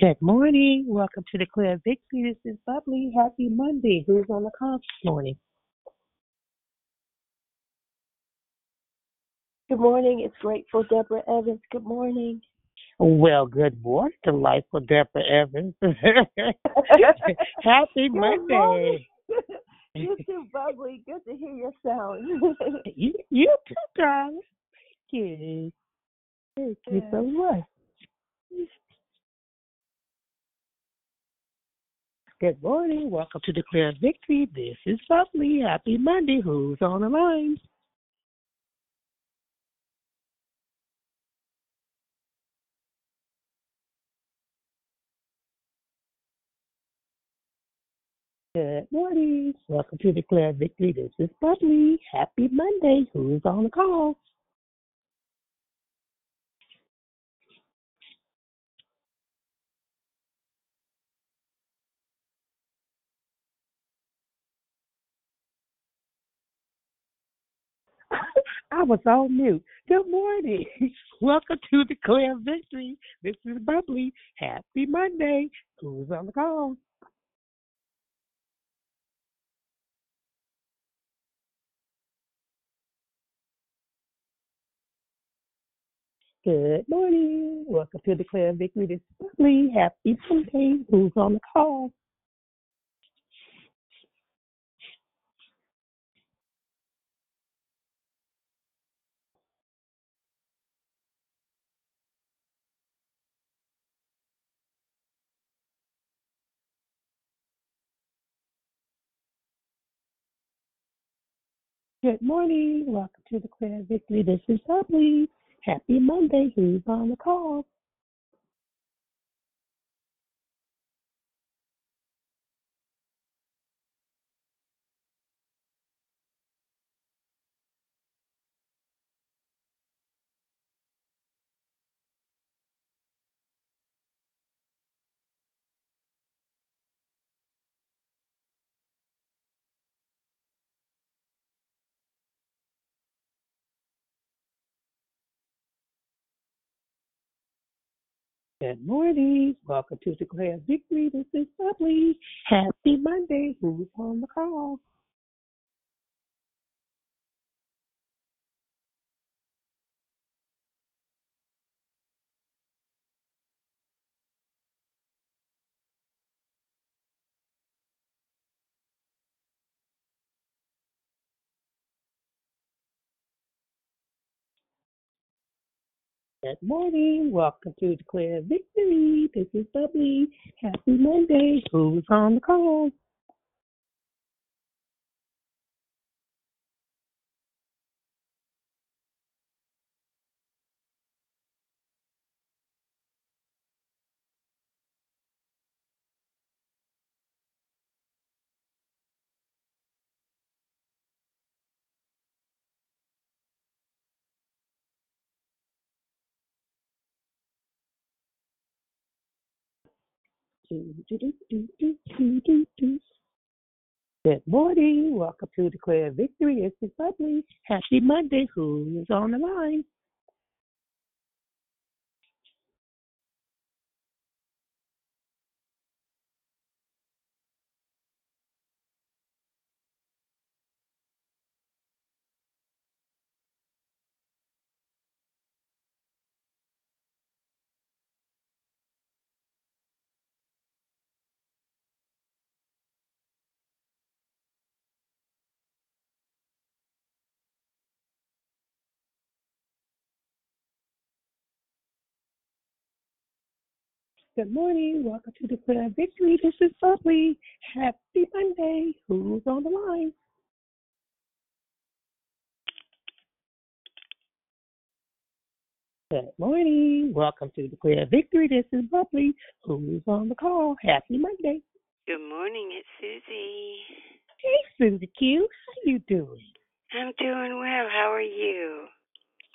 Good morning. Welcome to the Declare Victory. This is Bubbly. Happy Monday. Who's on the call this morning? Good morning. It's Grateful Deborah Evans. Good morning. Well, good morning, delightful Deborah Evans. Happy Good Monday. morning. you too, Bubbly. Good to hear your sound. You, you too, darling. Thank you. Thank you so much. Good morning. Welcome to Declare Victory. This is Bubbly. Happy Monday. Who's on the line? Good morning. Welcome to Declare Victory. This is Bubbly. Happy Monday. Who's on the call? I was on mute. Good morning. Welcome to Declare Victory. This is Bubbly. Happy Monday. Who's on the call? Good morning. Welcome to Declare Victory. This is Bubbly. Happy Monday. Who's on the call? Good morning. Welcome to the Declare Victory. This is Bubbly. Happy Monday. Who's on the call? Good morning. Welcome to Declare Victory. This is Bubbly. Happy Monday. Who's on the call? Good morning. Welcome to Declare Victory. This is Bubbly. Happy Monday. Who's on the call? Good morning. Welcome to Declare Victory. This is Bubbly. Happy Monday. Who's on the line? Good morning. Welcome to Declare Victory. This is Bubbly. Happy Monday. Who's on the line? Good morning. Welcome to Declare Victory. This is Bubbly. Who's on the call? Happy Monday. Good morning, it's Susie. Hey, Susie Q. How you doing? I'm doing well. How are you?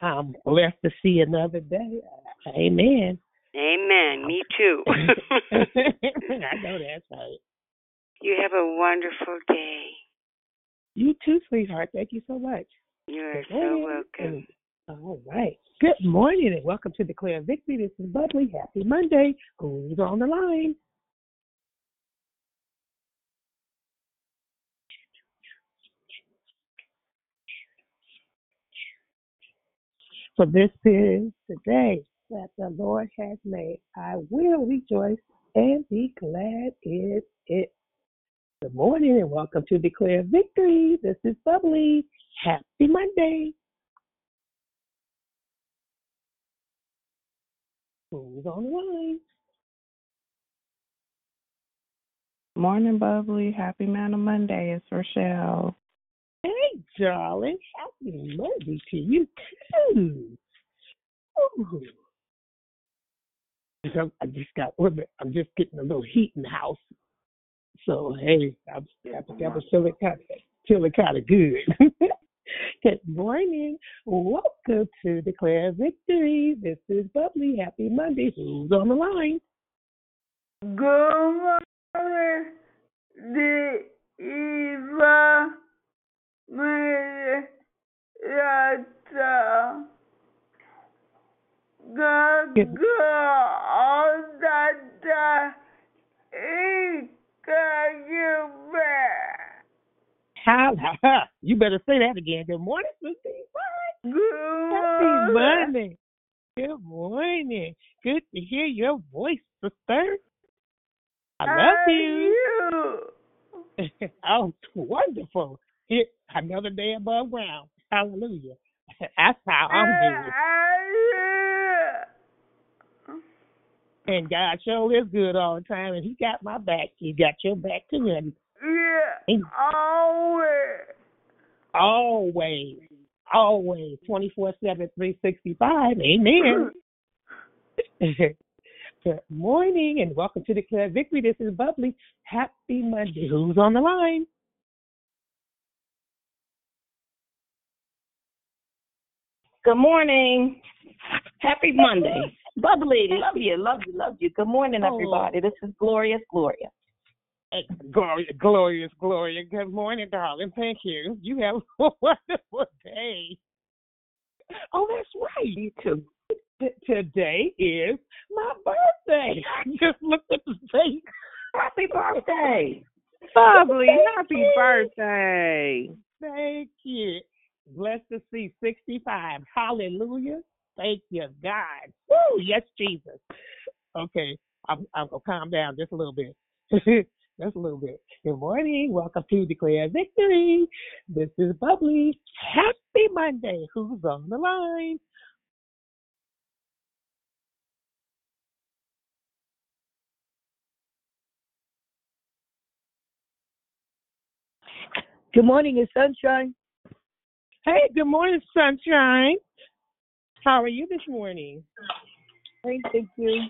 I'm blessed to see another day. Amen. Amen. Me too. I know that's right. you have a wonderful day. You too, sweetheart. Thank you so much. You're so welcome. All right. Good morning and welcome to Declare Victory. This is Bubbly. Happy Monday. Who's on the line? For this is the day that the Lord has made. I will rejoice and be glad in it. Good morning and welcome to Declare Victory. This is Bubbly. Happy Monday. Who's on the line? Morning, Bubbly. Happy Man of Monday. It's Rochelle. Hey, darling. Happy Monday to you too. Ooh. So I just got. I'm just getting a little heat in the house. So hey, I'm, that was oh, feeling kind of feeling kind of good. good morning. Welcome to Declare Victory. This is Bubbly. Happy Monday. Who's on the line? Good morning, the Eva Maria Good. good, all that, it got you back. How? You better say that again. Good morning, Sister. Good morning. Good morning. Good to hear your voice, sister. I love you. you. oh, wonderful. Here, another day above ground. Hallelujah. That's how I'm doing. And God sure is good all the time, and He got my back. He got your back too, and Yeah, always. always, always, 24 7, 365. Amen. Good morning, and welcome to the Declare Victory. This is Bubbly. Happy Monday. Who's on the line? Good morning. Happy Monday. Bubbly, love you, love you, love you. Good morning, Oh. everybody. This is Glorious Gloria. Eh, hey, Glorious, glorious, Gloria. Good morning, darling. Thank you. You have a wonderful day. Oh, that's right. You too. T- today is my birthday. I just looked at the date. Happy birthday. Bubbly. Happy you. birthday. Thank you. Blessed to see 65. Hallelujah. Thank you, God. Woo, yes, Jesus. Okay, I'm, I'm going to calm down just a little bit. just a little bit. Good morning. Welcome to Declare Victory. This is Bubbly. Happy Monday. Who's on the line? Good morning, it's Sunshine. Hey, good morning, Sunshine. How are you this morning? Great, Thank you.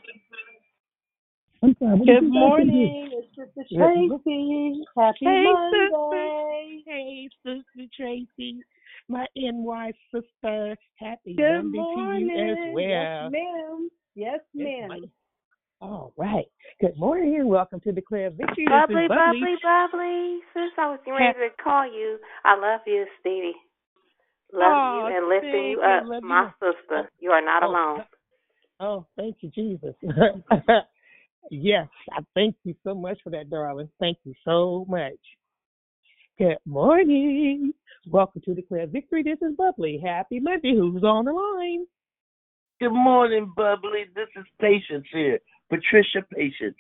I'm sorry, what did Good you guys do? morning, it's Sister Yeah. Tracy. Happy Hey, Monday. Hey, Sister Tracy, my NY sister. Happy Good Monday morning. to you as well. Yes, ma'am. Yes, Yes, ma'am. ma'am. All right. Good morning and welcome to Declare Victory. This Bubbly, is Bubbly. bubbly, bubbly. Sis, I was getting ready to call you. I love you, Stevie. Love Aw, you and lifting you you. up, Love my you. sister. You are not Oh, alone. Oh, thank you, Jesus. yes, I thank you so much for that, darling. Thank you so much. Good morning. Welcome to Declare Victory. This is Bubbly. Happy Monday. Who's on the line? Good morning, Bubbly. This is Patience here. Patricia Patience.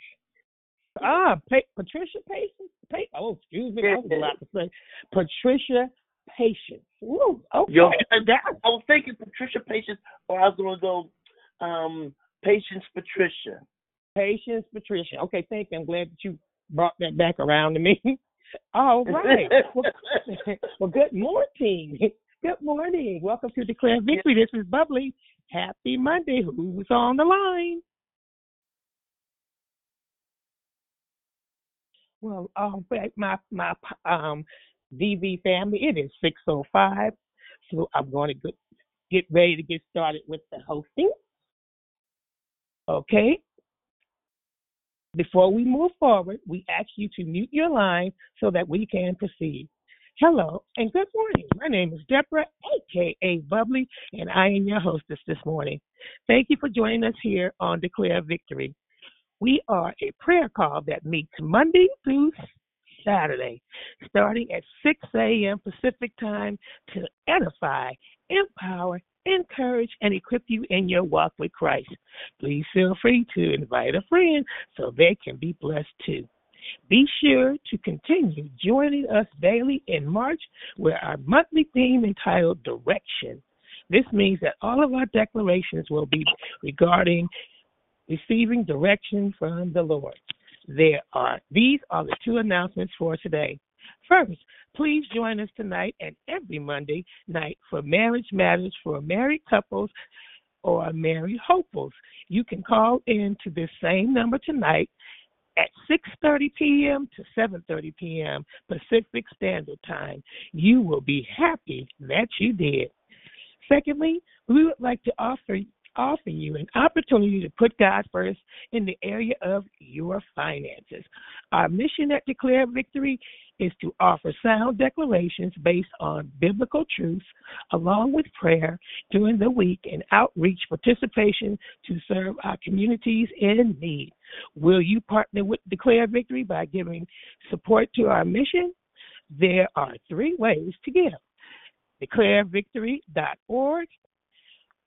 Ah, pa- Patricia Patience. Pa- oh, excuse me. I was about to say Patricia Patience. Woo, okay. Yo, I I was thinking Patricia Patience, or I was going to go um, Patience Patricia. Patience Patricia. Okay, thank you. I'm glad that you brought that back around to me. All right. well, well, good morning. Good morning. Welcome to Declare Victory. This is Bubbly. Happy Monday. Who's on the line? Well, um, my my um VV family, it is six oh five, so I'm going to get ready to get started with the hosting. Okay. Before we move forward, we ask you to mute your line so that we can proceed. Hello and good morning. My name is Deborah, aka Bubbly, and I am your hostess this morning. Thank you for joining us here on Declare Victory. We are a prayer call that meets Monday through Saturday, starting at 6 a.m. Pacific time to edify, empower, encourage, and equip you in your walk with Christ. Please feel free to invite a friend so they can be blessed too. Be sure to continue joining us daily in March with our monthly theme entitled Direction. This means that all of our declarations will be regarding receiving direction from the Lord. There are these are the two announcements for today. First, please join us tonight and every Monday night for Marriage Matters for married couples or married hopefuls. You can call in to this same number tonight at 6:30 p.m. to 7:30 p.m. Pacific Standard Time. You will be happy that you did. Secondly, we would like to offer offer you an opportunity to put God first in the area of your finances. Our mission at Declare Victory is to offer sound declarations based on biblical truths, along with prayer during the week and outreach participation to serve our communities in need. Will you partner with Declare Victory by giving support to our mission? There are three ways to give declarevictory.org,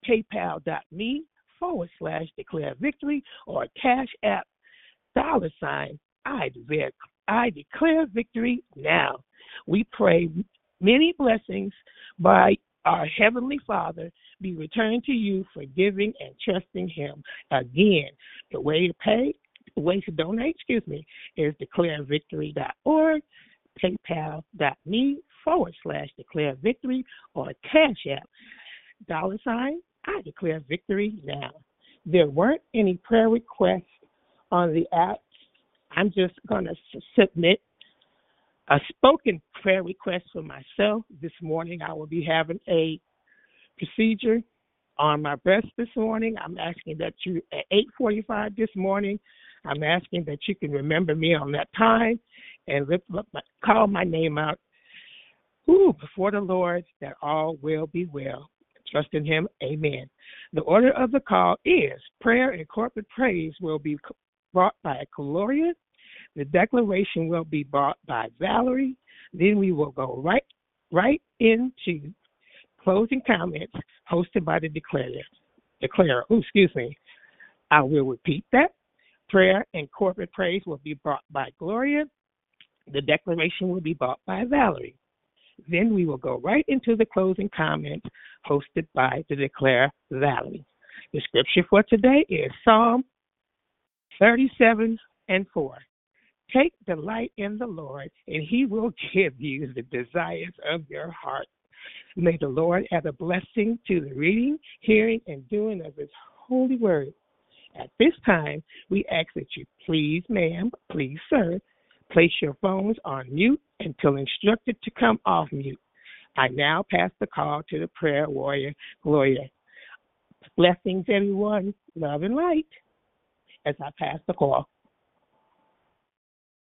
paypal.me forward slash declare victory, or cash app dollar sign I declare, I declare victory now. We pray many blessings by our Heavenly Father be returned to you for giving and trusting Him. Again, the way to pay, the way to donate, excuse me, is declarevictory.org, paypal.me forward slash declare victory, or cash app dollar sign I declare victory now. There weren't any prayer requests on the app. I'm just going to submit a spoken prayer request for myself this morning. I will be having a procedure on my breast this morning. I'm asking that you at 8:45 this morning. I'm asking that you can remember me on that time and lift up my, call my name out ooh, before the Lord that all will be well. Trust in Him. Amen. The order of the call is prayer and corporate praise will be brought by Gloria. The declaration will be brought by Valerie. Then we will go right right into closing comments hosted by the declarer. Declarer. Oh, excuse me. I will repeat that. Prayer and corporate praise will be brought by Gloria. The declaration will be brought by Valerie. Then we will go right into the closing comments hosted by the Declare Valley. The scripture for today is Psalm 37 and 4. Take delight in the Lord, and he will give you the desires of your heart. May the Lord add a blessing to the reading, hearing, and doing of his holy word. At this time, we ask that you please, ma'am, please, sir, place your phones on mute until instructed to come off mute. I now pass the call to the prayer warrior, Gloria. Blessings, everyone. Love and light as I pass the call.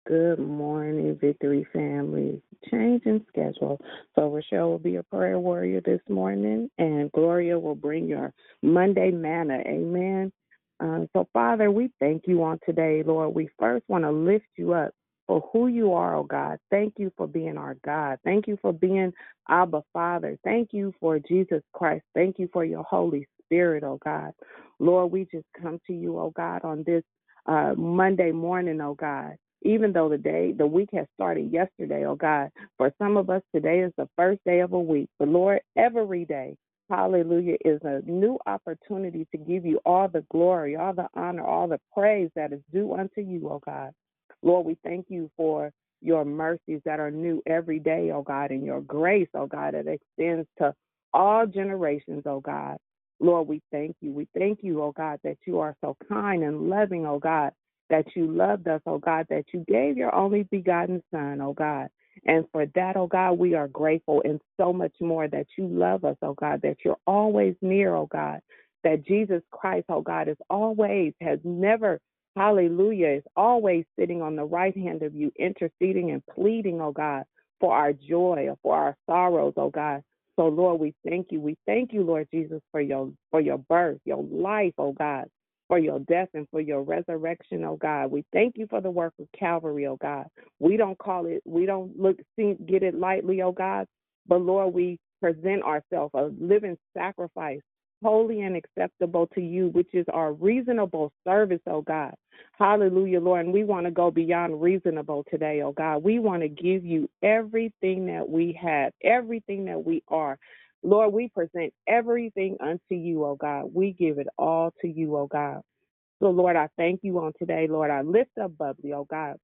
Good morning, Victory family. Changing schedule. So Rochelle will be a prayer warrior this morning, and Gloria will bring your Monday manna. Amen. Uh, so, Father, we thank you on today, Lord. We first want to lift you up for who you are, oh God. Thank you for being our God. Thank you for being Abba Father. Thank you for Jesus Christ. Thank you for your Holy Spirit, oh God. Lord, we just come to you, oh God, on this uh, Monday morning, oh God. Even though the day, the week has started yesterday, oh God. For some of us, today is the first day of a week. But Lord, every day, hallelujah, is a new opportunity to give you all the glory, all the honor, all the praise that is due unto you, oh God. Lord, we thank you for your mercies that are new every day, oh God, and your grace, oh God, that extends to all generations, oh God. Lord, we thank you. We thank you, oh God, that you are so kind and loving, oh God, that you loved us, oh God, that you gave your only begotten Son, oh God. And for that, oh God, we are grateful and so much more that you love us, oh God, that you're always near, oh God, that Jesus Christ, oh God, is always, has never Hallelujah is always sitting on the right hand of you, interceding and pleading, oh God, for our joy, or for our sorrows, oh God. So Lord, we thank you. We thank you, Lord Jesus, for your for your birth, your life, oh God, for your death and for your resurrection, oh God. We thank you for the work of Calvary, oh God. We don't call it, we don't look see, get it lightly, oh God. But Lord, we present ourselves a living sacrifice, holy and acceptable to you, which is our reasonable service, oh God. Hallelujah, Lord. And we want to go beyond reasonable today, oh God. We want to give you everything that we have, everything that we are. Lord, we present everything unto you, oh God. We give it all to you, oh God. So, Lord, I thank you on today, Lord. I lift up Bubbly, oh God.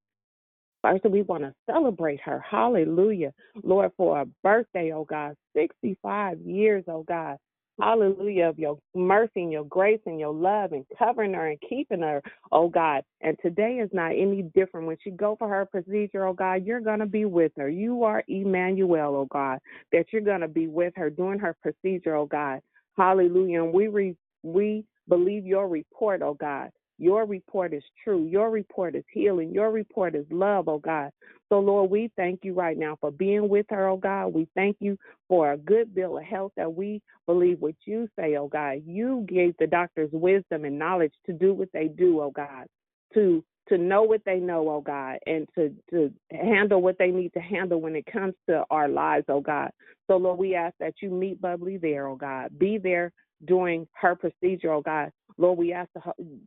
First, we want to celebrate her. Hallelujah. Lord, for a birthday, oh God, 65 years, oh God. Hallelujah of your mercy and your grace and your love and covering her and keeping her, oh God. And today is not any different. When she go for her procedure, oh God, you're gonna be with her. You are Emmanuel, oh God, that you're gonna be with her doing her procedure, oh God. Hallelujah. And we re- we believe your report, oh God. Your report is true. Your report is healing. Your report is love, oh God. So, Lord, we thank you right now for being with her, oh God. We thank you for a good bill of health that we believe what you say, oh God. You gave the doctors wisdom and knowledge to do what they do, oh God, to to know what they know, oh God, and to to handle what they need to handle when it comes to our lives, oh God. So Lord, we ask that you meet Bubbly there, oh God. Be there during her procedure, oh God. Lord, we ask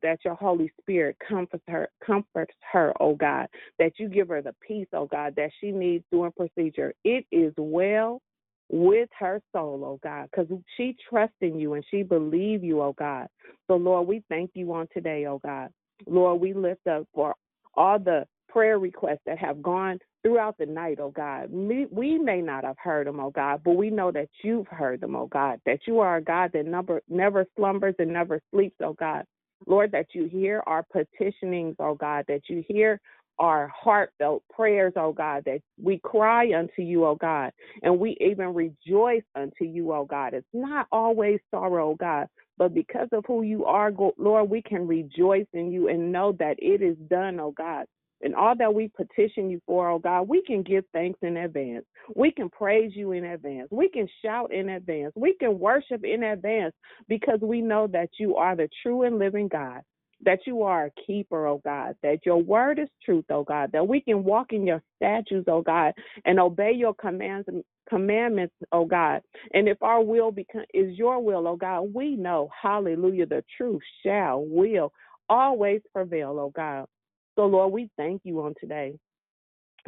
that your Holy Spirit comforts her, comforts her, oh God, that you give her the peace, oh God, that she needs during procedure. It is well with her soul, oh God, because she trusts in you and she believes you, oh God. So, Lord, we thank you on today, oh God. Lord, we lift up for all the prayer requests that have gone throughout the night, oh God. We, may not have heard them, oh God, but we know that you've heard them, oh God, that you are a God that never, never slumbers and never sleeps, oh God. Lord, that you hear our petitionings, oh God, that you hear our heartfelt prayers, oh God, that we cry unto you, oh God, and we even rejoice unto you, oh God. It's not always sorrow, oh God, but because of who you are, Lord, we can rejoice in you and know that it is done, oh God and all that we petition you for, oh God, we can give thanks in advance. We can praise you in advance. We can shout in advance. We can worship in advance because we know that you are the true and living God, that you are a keeper, oh God, that your word is truth, oh God, that we can walk in your statutes, oh God, and obey your commands commandments, oh God. And if our will become, is your will, oh God, we know, hallelujah, the truth shall, will always prevail, oh God. So, Lord, we thank you on today.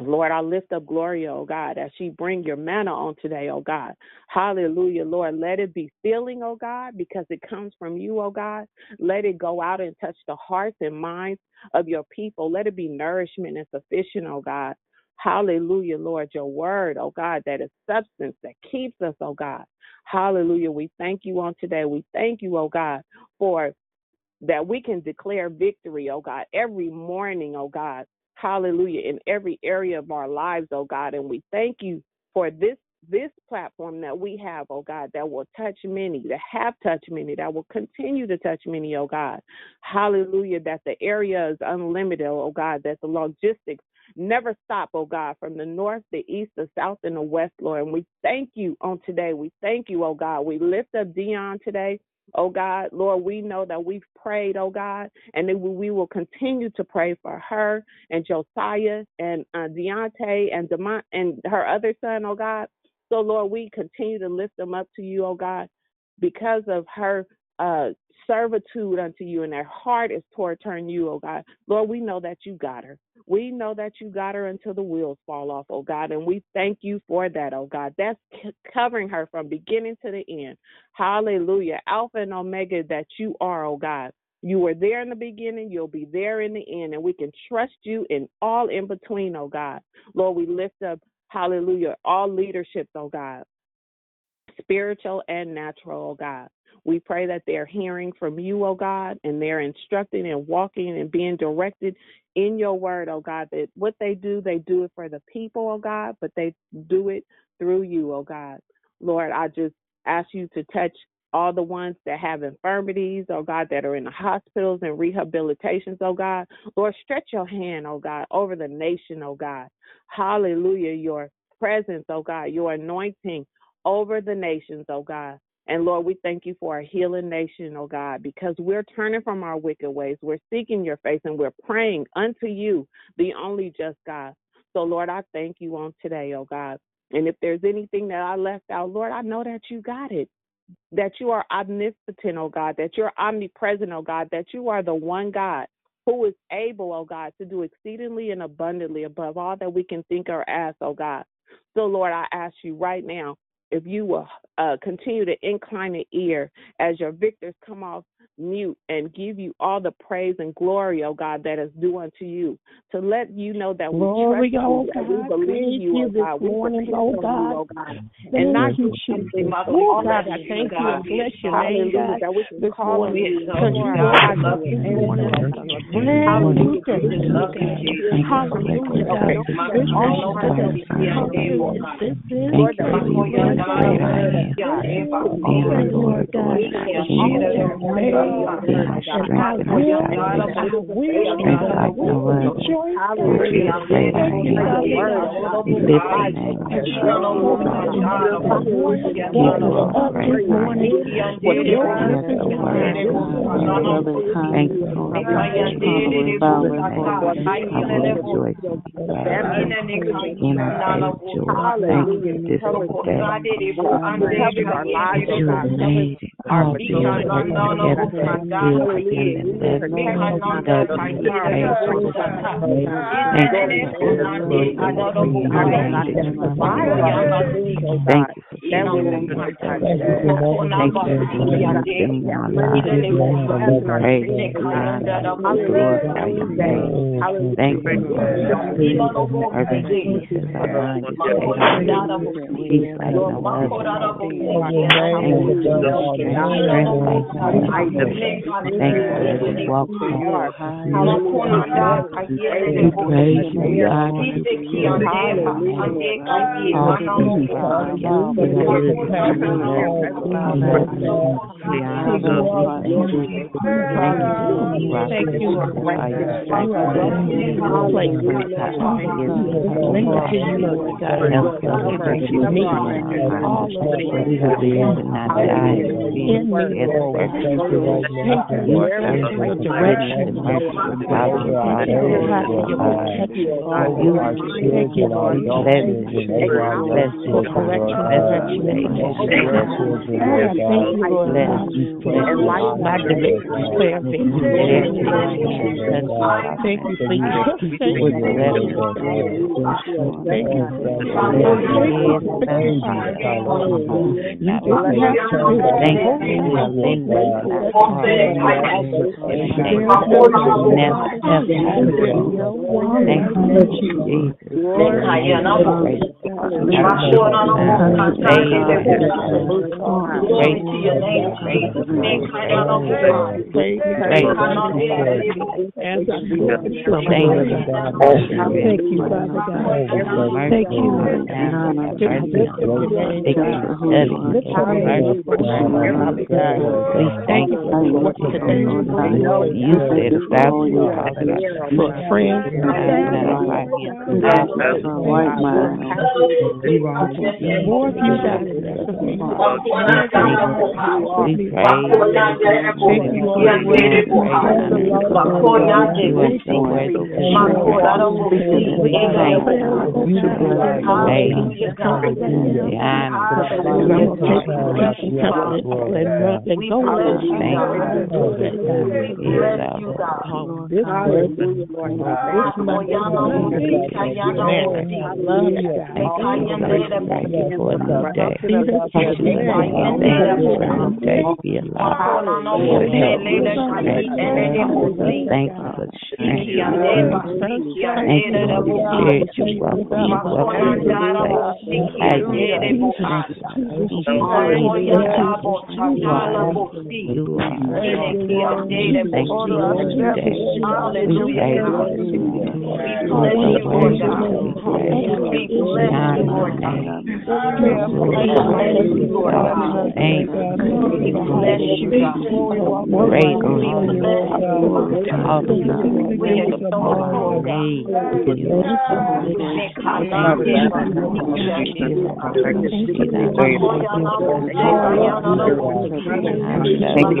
Lord, I lift up Gloria, oh God, as she bring your manna on today, oh God. Hallelujah, Lord. Let it be filling, oh God, because it comes from you, oh God. Let it go out and touch the hearts and minds of your people. Let it be nourishment and sufficient, oh God. Hallelujah, Lord, your word, oh God, that is substance that keeps us, oh God. Hallelujah. We thank you on today. We thank you, oh God, for that we can declare victory, oh God, every morning, oh God. Hallelujah, in every area of our lives, oh God. And we thank you for this this platform that we have, oh God, that will touch many, that have touched many, that will continue to touch many, oh God. Hallelujah, that the area is unlimited, oh God, that the logistics never stop, oh God, from the north, the east, the south, and the west, Lord. And we thank you on today. We thank you, oh God. We lift up Dion today. Oh God, Lord, we know that we've prayed, oh God, and that we will continue to pray for her and Josiah and uh, Deontay and Demont and her other son, oh God. So Lord, we continue to lift them up to you, oh God, because of her uh, servitude unto you and their heart is toward turn you, oh God. Lord, we know that you got her. We know that you got her until the wheels fall off, oh God, and we thank you for that, oh God. That's c- covering her from beginning to the end. Hallelujah. Alpha and Omega that you are, oh God. You were there in the beginning, you'll be there in the end, and we can trust you in all in between, oh God. Lord, we lift up, hallelujah, all leadership, oh God, spiritual and natural, oh God. We pray that they're hearing from you, oh God, and they're instructing and walking and being directed in your word, oh God, that what they do, they do it for the people, oh God, but they do it through you, oh God. Lord, I just ask you to touch all the ones that have infirmities, oh God, that are in the hospitals and rehabilitations, oh God. Lord, stretch your hand, oh God, over the nation, oh God. Hallelujah. Your presence, oh God, your anointing over the nations, oh God. And Lord, we thank you for a healing nation, oh God, because we're turning from our wicked ways. We're seeking your face and we're praying unto you, the only just God. So, Lord, I thank you on today, oh God. And if there's anything that I left out, Lord, I know that you got it. That you are omnipotent, oh God, that you're omnipresent, oh God, that you are the one God who is able, oh God, to do exceedingly and abundantly above all that we can think or ask, oh God. So, Lord, I ask you right now if you will uh, continue to incline the ear as your victors come off mute and give you all the praise and glory, oh God, that is due unto you. To let you know that we Glory, trust oh you, God. we believe you, you oh God. We morning, oh on you, God. oh God. Thank And not you, just Jesus. Oh, God, I thank you God. and bless your name, Hallelujah, God, that we can this call on morning. you. Because You you are are our good God. this And morning. Hallelujah. Hallelujah. God. Hallelujah, God. Okay. This is All Hallelujah. Hallelujah. Lord, that we praise, can Lord use God. Your word, oh This God. is Oh, praise, Lord Lord God. God. For you have made God. and I will, I will, I will rejoice. Hallelujah. Thank you, Father God. And oh God, in this morning, woke us up this morning with your purpose in mind this morning. Thank you for humbling Father rejoice in our faith, joy. Thank you this day. Cover our lives, oh You God. have all things together for good to them that love you. You. Thank you for the word that created Thank you for sharing the stuff. Thank you for doing nothing in our lives. We praise you, honor, glorify your name. Thank you for perfect peace as our mind is stayed on you. Peace like no. Thank you for your strength like no other. Thank you for as we walk home. We praise you, we you, all things are together. You, we love you, we you, we thank you. Thank you for the rock Thank you, God. Thank you, me, in our all minds of it. that we will live and not die and be In me, together Lord. perfect. Thank you, You Lord God, serve for your us direction. goodness and mercy and follow us all Thank the you, Lord days of for our your lives. protection. You Thank you, Lord. bless us, bless For this correction house, and bless this revelation. nation, bless God, I thank you, Lord bless God, for bless my direct declare victory Yes, in the name of Jesus. Thank you for your thank you With for the your letter Thank you for let it is and not be. you didn't have to do it. Thank you for God, things that thank are you not for hard. that. In the There name is no one, never ever There's could be. no one Thank like you, you. Jesus. Lord, Your name is great. Hallelujah. Great is your name. Great is your name. Great is praise your God. name. Great Great. as I go into Thank my you. God. Hallelujah. Thank you, Father God. Thank you, Lord God. Just lift up your name, Thank you God. for loving Lift up your name, Father We Thank thank you you. for what today you bring, Lord You God. said a thousand will fall at our For friends to side, not our right hand, but God will Thank you. More of you, God, and less of me. More We me. praise you. Thank you, Lord. We give you praise, honor, and glory. You are so worthy to be praised. We thank you. You Praise the honor. and go on. Thank you. Is our This Hallelujah, Lord God. this Monday, I love you, God. Thank you, praise you, thank you for a new day. See Thank you, thank you, thank you for a new day to be alive. Your help, your. Thank you for the strength you me. Thank you, Holy Spirit, you welcome, you welcome in this place. How you You are. Thank you, Jesus, today. We say, Lord, you are worthy to be praised. We honor your name. Thank you. Great are you.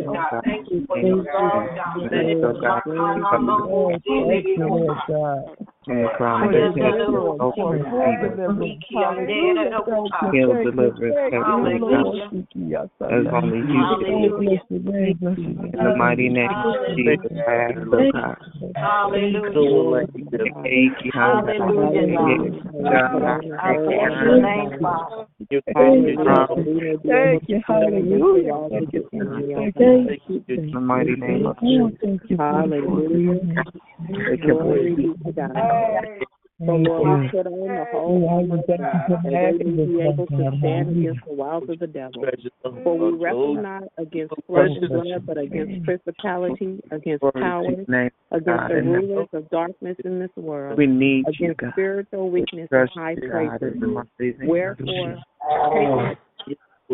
God. Thank you for your love, God. Thank you, God. Oh, thank you, Lord God. From the crown of For their your heads to the deliverance, sole for of your their feet, oh deliverance. Hallelujah. Thank you, Heal, thank you, deliver, thank set you, free, Lord. God. As only you Oh, can. bless your name, bless your. In the mighty name of Jesus, I ask, oh God. Hallelujah. Thank you, Hallelujah, God. I bless your name, Father. Thank you, hallelujah. Thank you, thank you. In the mighty name of Oh, Jesus. thank you, Hallelujah. Glory be to God. So Lord, we put on the whole armor of God, that we may be able to stand against the wiles of the devil. For we wrestle not against flesh and blood, but against principality, against Glory to powers, against the rulers of darkness in this world, we need against God. spiritual weakness in high you, places. In the mighty name of Wherefore, take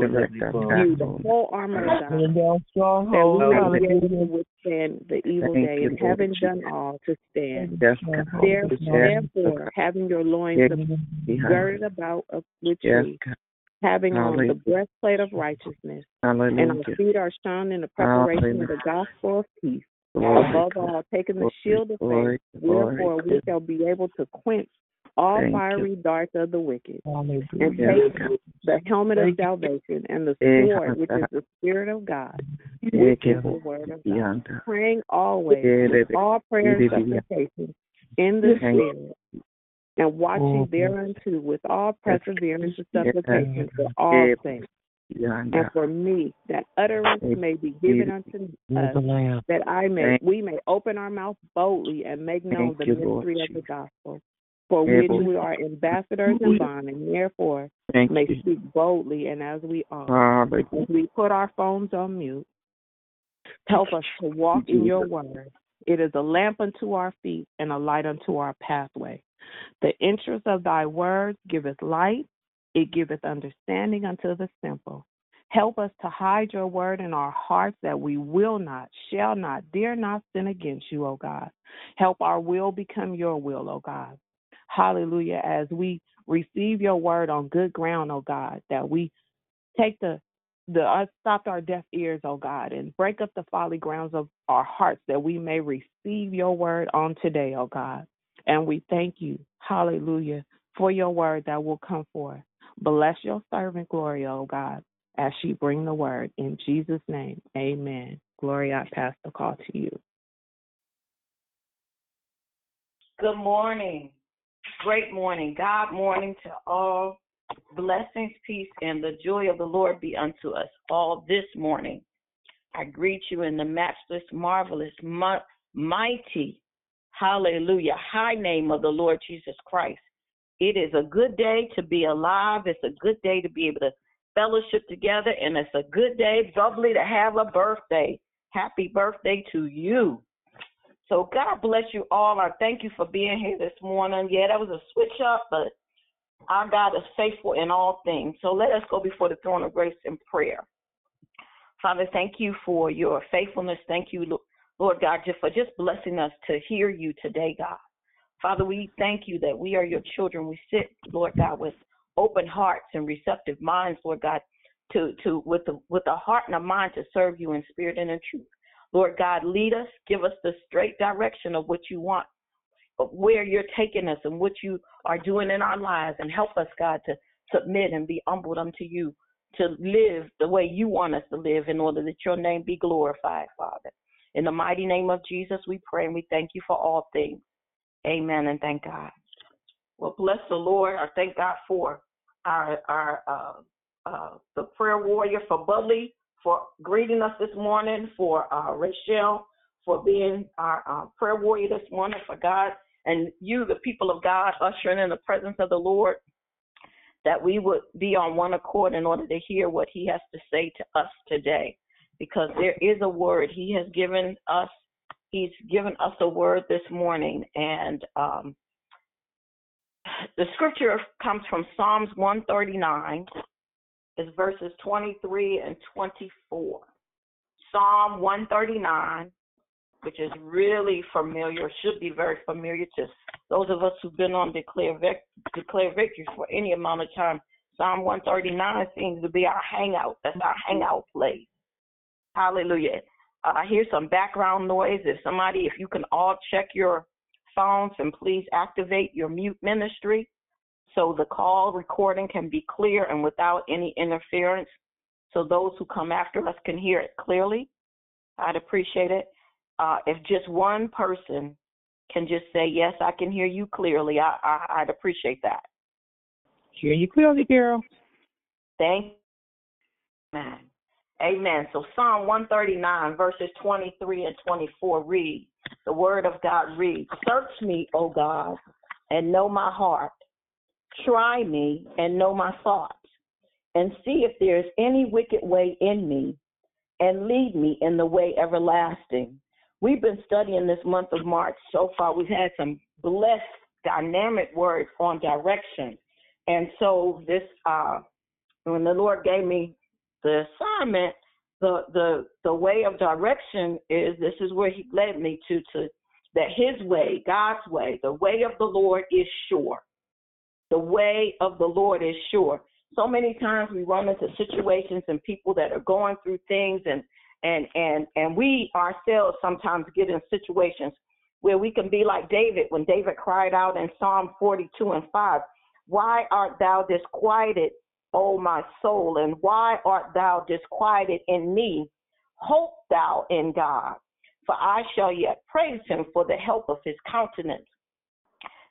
Direct you the whole armor of God, that strongholds. we may be able to withstand the evil Thank day, you, and Lord having Jesus. done all, to stand. Yes, God. Yes, Therefore, having your loins Yes, girded about with Yes, truth, God. having on the breastplate of righteousness, and our feet are shone in the preparation of the gospel of peace. Glory, Above all, taking the glory, shield of glory, faith, glory. wherefore we shall be able to quench all Thank you. fiery darts of the wicked, and Hallelujah. Yes, take the helmet of Thank you. salvation and the sword, which is the Spirit of God, which is the word of God. Praying always with all prayer and de- de- supplication in the Spirit, and watching Oh, thereunto with all perseverance and supplication for all things, and for me, that utterance may be given unto us, that I may we may open our mouth boldly and make known the mystery of the gospel, for which we are ambassadors in bond, and therefore Thank may you. speak boldly and as we are. Hallelujah. As we put our phones on mute, help us to walk in your word. It is a lamp unto our feet and a light unto our pathway. The interest of thy words giveth light, it giveth understanding unto the simple. Help us to hide your word in our hearts that we will not, shall not, dare not sin against you, O God. Help our will become your will, O God. Hallelujah. As we receive your word on good ground, O God, that we take the the uh, stop our deaf ears, O God, and break up the folly grounds of our hearts that we may receive your word on today, O God. And we thank you, hallelujah, for your word that will come forth. Bless your servant, Gloria, O God, as she bring the word. In Jesus' name, amen. Gloria, I pass the call to you. Good morning. Great morning. God morning to all. Blessings, peace, and the joy of the Lord be unto us all this morning. I greet you in the matchless, marvelous, mighty, hallelujah, high name of the Lord Jesus Christ. It is a good day to be alive. It's a good day to be able to fellowship together, and it's a good day, bubbly, to have a birthday. Happy birthday to you. So God bless you all. I thank you for being here this morning. Yeah, that was a switch up, but our God is faithful in all things. So let us go before the throne of grace in prayer. Father, thank you for your faithfulness. Thank you, Lord God, just for just blessing us to hear you today, God. Father, we thank you that we are your children. We sit, Lord God, with open hearts and receptive minds, Lord God, to, to with the with a heart and a mind to serve you in spirit and in truth. Lord God, lead us, give us the straight direction of what you want, of where you're taking us and what you are doing in our lives, and help us, God, to submit and be humbled unto you, to live the way you want us to live in order that your name be glorified, Father. In the mighty name of Jesus, we pray and we thank you for all things. Amen and thank God. Well, bless the Lord. I thank God for our our uh, uh, the prayer warrior for Bubbly for greeting us this morning, for uh, Rachel for being our uh, prayer warrior this morning, for God and you, the people of God, ushering in the presence of the Lord, that we would be on one accord in order to hear what He has to say to us today, because there is a word. He has given us. He's given us a word this morning, and um, the scripture comes from Psalms 139, is verses 23 and 24. Psalm 139, which is really familiar, should be very familiar to those of us who've been on Declare, Vic- Declare Victory for any amount of time. Psalm 139 seems to be our hangout. That's our hangout place. Hallelujah. Uh, I hear some background noise. If somebody, if you can all check your phones and please activate your mute ministry so the call recording can be clear and without any interference so those who come after us can hear it clearly. I'd appreciate it. Uh, if just one person can just say, Yes, I can hear you clearly, I, I, would appreciate that. Hear you clearly, girl. Thank Amen. Amen. So Psalm 139, verses 23 and 24 read, the word of God reads, Search me, O God, and know my heart Try me and know my thoughts, and see if there is any wicked way in me, and lead me in the way everlasting. We've been studying this month of March. So far, we've had some blessed, dynamic words on direction. And so, this, uh, when the Lord gave me the assignment, the the the way of direction is this is where He led me to to that His way, God's way, the way of the Lord is sure. The way of the Lord is sure. So many times we run into situations and people that are going through things and and and and we ourselves sometimes get in situations where we can be like David when David cried out in Psalm 42 and 5, "Why art thou disquieted, O my soul, and why art thou disquieted in me? Hope thou in God, for I shall yet praise him for the help of his countenance.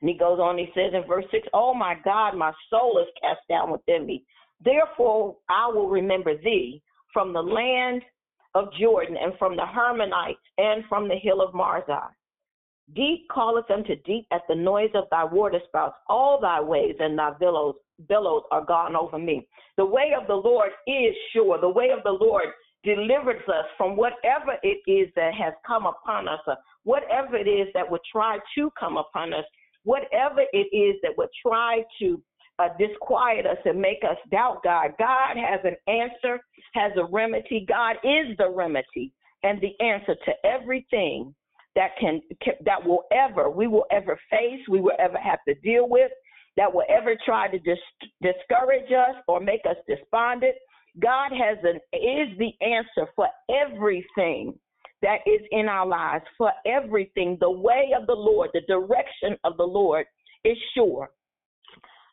And he goes on, he says in verse 6, Oh my God, my soul is cast down within me. Therefore, I will remember thee from the land of Jordan and from the Hermonites and from the hill of Mizar. Deep calleth unto deep at the noise of thy waterspouts. All thy ways and thy billows, billows are gone over me. The way of the Lord is sure. The way of the Lord delivers us from whatever it is that has come upon us, or whatever it is that would try to come upon us whatever it is that would try to uh, disquiet us and make us doubt God. God has an answer, has a remedy. God is the remedy and the answer to everything that can, can that will ever we will ever face, we will ever have to deal with, that will ever try to dis- discourage us or make us despondent. God has an is the answer for everything that is in our lives for everything. The way of the Lord, the direction of the Lord is sure.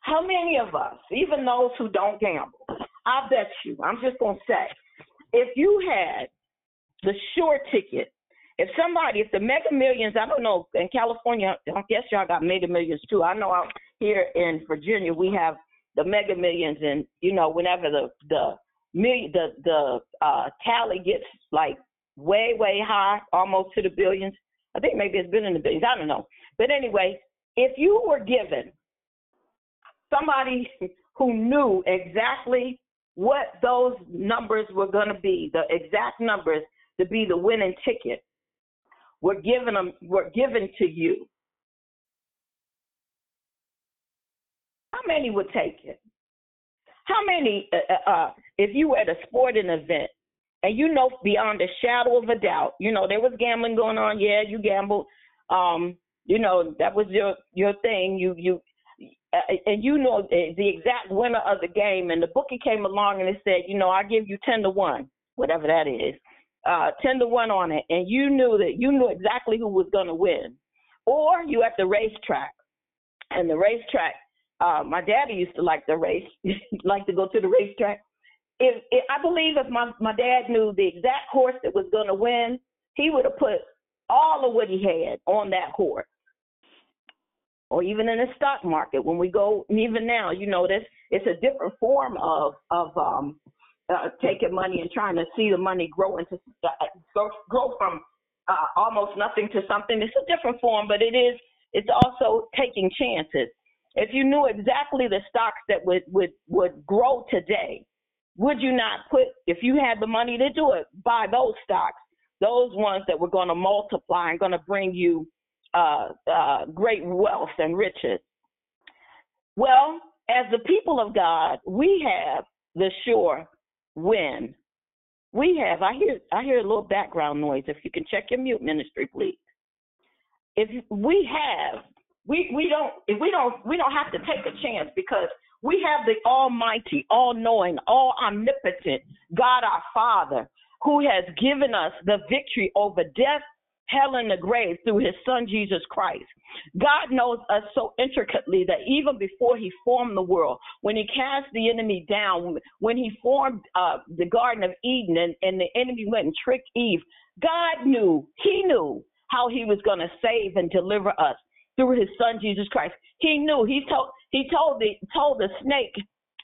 How many of us, even those who don't gamble, I bet you, I'm just going to say, if you had the sure ticket, if somebody, if the mega millions, I don't know, in California, I guess y'all got mega millions too. I know out here in Virginia, we have the mega millions, and you know, whenever the the million, the the uh, tally gets like way, way high, almost to the billions. I think maybe it's been in the billions. I don't know. But anyway, if you were given somebody who knew exactly what those numbers were going to be, the exact numbers to be the winning ticket, were given them, were given to you. How many would take it? How many, uh, uh, uh if you were at a sporting event and you know beyond a shadow of a doubt, you know there was gambling going on. Yeah, you gambled. Um, you know that was your your thing. You you uh, and you know the, the exact winner of the game. And the bookie came along and it said, you know, I give you ten to one, whatever that is, uh, ten to one on it, and you knew that you knew exactly who was going to win. Or you at the racetrack, and the racetrack. Uh, my daddy used to like the race, like to go to the racetrack if, if I believe if my my dad knew the exact horse that was going to win, he would have put all of what he had on that horse. Or even in the stock market, when we go, even now, you know, this it's a different form of of um, uh, taking money and trying to see the money grow into uh, grow, grow from uh, almost nothing to something. It's a different form, but it is it's also taking chances. If you knew exactly the stocks that would would would grow today, would you not put, if you had the money to do it, buy those stocks, those ones that were going to multiply and going to bring you uh, uh, great wealth and riches? Well, as the people of God, we have the sure win. We have. I hear. I hear a little background noise. If you can check your mute ministry, please. If we have, we we don't. If we don't, we don't have to take a chance because we have the Almighty, all knowing, all omnipotent God our Father who has given us the victory over death, hell, and the grave through his Son Jesus Christ. God knows us so intricately that even before he formed the world, when he cast the enemy down, when he formed uh, the Garden of Eden and, and the enemy went and tricked Eve, God knew, he knew how he was going to save and deliver us through his son Jesus Christ. He knew. He told he told the told the snake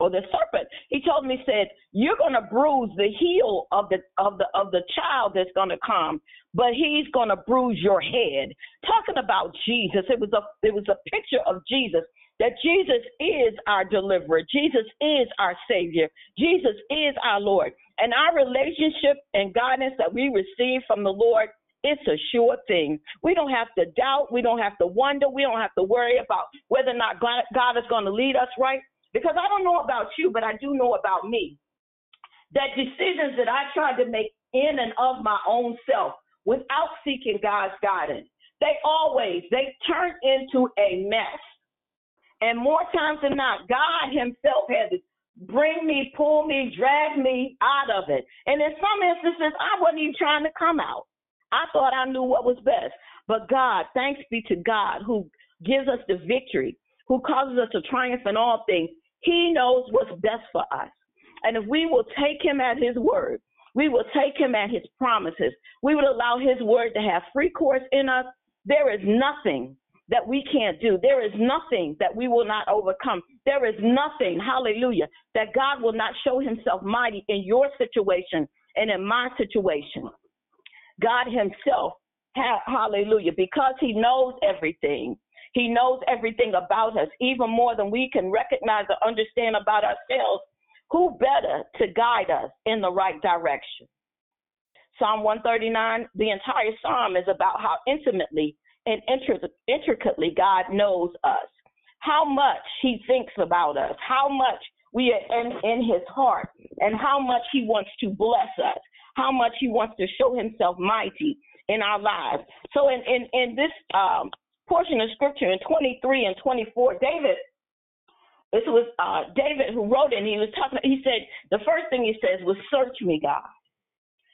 or the serpent. He told me, said, You're gonna bruise the heel of the of the of the child that's gonna come, but he's gonna bruise your head. Talking about Jesus, it was a it was a picture of Jesus. That Jesus is our deliverer. Jesus is our Savior. Jesus is our Lord. And our relationship and guidance that we receive from the Lord it's a sure thing. We don't have to doubt. We don't have to wonder. We don't have to worry about whether or not God, is going to lead us right. Because I don't know about you, but I do know about me. That decisions that I tried to make in and of my own self without seeking God's guidance, they always, they turn into a mess. And more times than not, God himself had to bring me, pull me, drag me out of it. And in some instances, I wasn't even trying to come out. I thought I knew what was best. But God, thanks be to God who gives us the victory, who causes us to triumph in all things. He knows what's best for us. And if we will take him at his word, we will take him at his promises, we will allow his word to have free course in us, there is nothing that we can't do. There is nothing that we will not overcome. There is nothing, hallelujah, that God will not show himself mighty in your situation and in my situation. God Himself, hallelujah, because He knows everything. He knows everything about us, even more than we can recognize or understand about ourselves. Who better to guide us in the right direction? Psalm 139, the entire psalm is about how intimately and intricately God knows us, how much He thinks about us, how much we are in, in His heart, and how much He wants to bless us how much he wants to show himself mighty in our lives. So in, in, in this um, portion of scripture in 23 and 24, David, this was uh, David who wrote it, and he was talking, he said, the first thing he says was, Search me, God.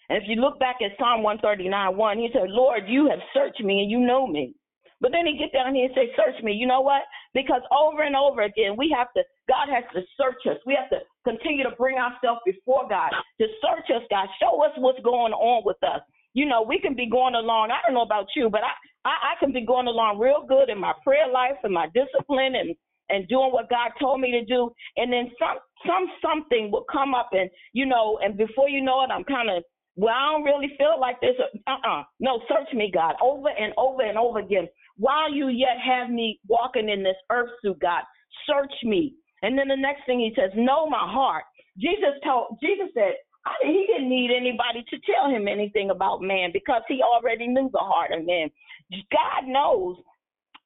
And if you look back at Psalm 139 1, he said, Lord, you have searched me and you know me. But then he get down here and say, Search me. You know what? Because over and over again, we have to, God has to search us. We have to continue to bring ourselves before God, to search us, God. Show us what's going on with us. You know, we can be going along. I don't know about you, but I, I, I can be going along real good in my prayer life and my discipline and and doing what God told me to do. And then some some something will come up and you know, and before you know it, I'm kind of well, I don't really feel like this. Uh uh-uh. uh No, search me, God, over and over and over again while you yet have me walking in this earth suit, God, search me. And then the next thing he says, know my heart. Jesus told, Jesus said, he didn't need anybody to tell him anything about man because he already knew the heart of man. God knows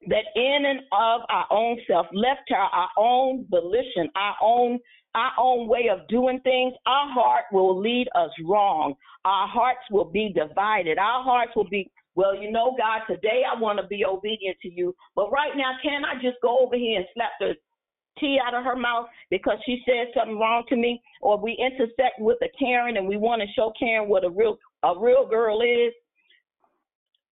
that in and of our own self, left to our own volition, our own our own way of doing things, our heart will lead us wrong. Our hearts will be divided. Our hearts will be, well, you know, God, today I want to be obedient to you, but right now, can I just go over here and slap the tea out of her mouth because she said something wrong to me, or we intersect with a Karen and we want to show Karen what a real a real girl is.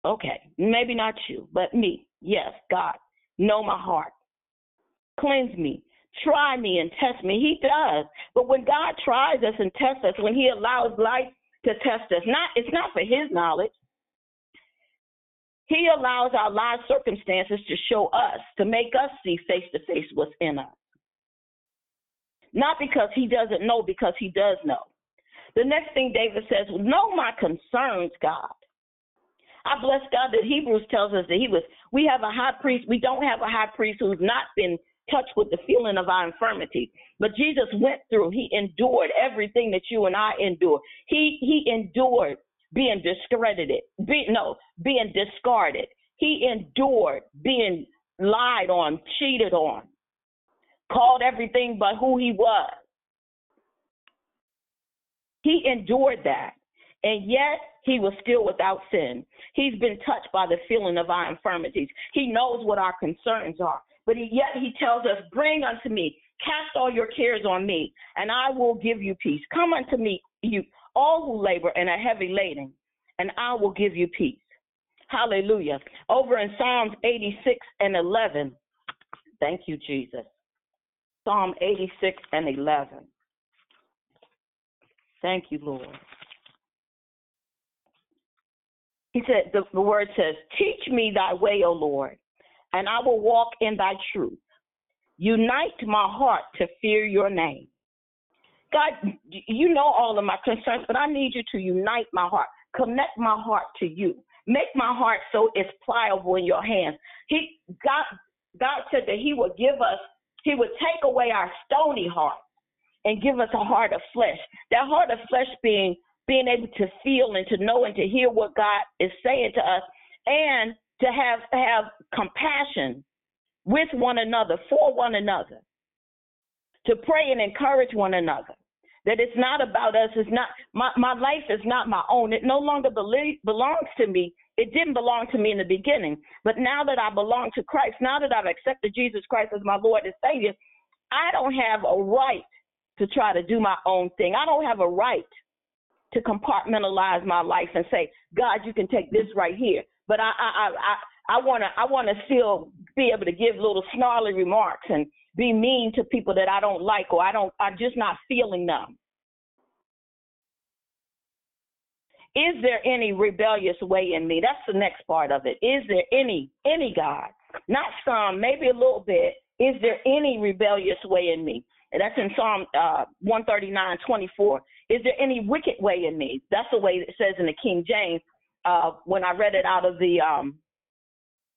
Okay, maybe not you, but me. Yes, God, know my heart. Cleanse me. Try me and test me. He does. But when God tries us and tests us, when He allows life to test us, not it's not for His knowledge. He allows our life circumstances to show us, to make us see face to face what's in us. Not because he doesn't know, because he does know. The next thing David says, Know my concerns, God. I bless God that Hebrews tells us that he was, we have a high priest, we don't have a high priest who's not been touched with the feeling of our infirmity. But Jesus went through, he endured everything that you and I endure. He he endured being discredited, be, no, being discarded. He endured being lied on, cheated on, called everything but who he was. He endured that. And yet he was still without sin. He's been touched by the feeling of our infirmities. He knows what our concerns are. But he, yet he tells us, Bring unto me, cast all your cares on me, and I will give you peace. Come unto me, you all who labor and are heavy laden, and I will give you peace. Hallelujah. Over in Psalms 86 and 11. Thank you, Jesus. Psalm 86 and 11. Thank you, Lord. He said, the, the word says, Teach me thy way, O Lord, and I will walk in thy truth. Unite my heart to fear your name. God, you know all of my concerns, but I need you to unite my heart, connect my heart to you, make my heart so it's pliable in your hands. He God God said that He would give us, He would take away our stony heart and give us a heart of flesh. That heart of flesh being being able to feel and to know and to hear what God is saying to us, and to have have compassion with one another, for one another, to pray and encourage one another that it's not about us. It's not my my life is not my own. It no longer believe, belongs to me. It didn't belong to me in the beginning, but now that I belong to Christ, now that I've accepted Jesus Christ as my Lord and Savior, I don't have a right to try to do my own thing. I don't have a right to compartmentalize my life and say, God, you can take this right here. But I I I I wanna I wanna still be able to give little snarly remarks and be mean to people that I don't like or I don't I'm just not feeling them. Is there any rebellious way in me? That's the next part of it. Is there any any God? Not some, maybe a little bit. Is there any rebellious way in me? And that's in Psalm uh, 139, 24. Is there any wicked way in me? That's the way it says in the King James. Uh, when I read it out of the um,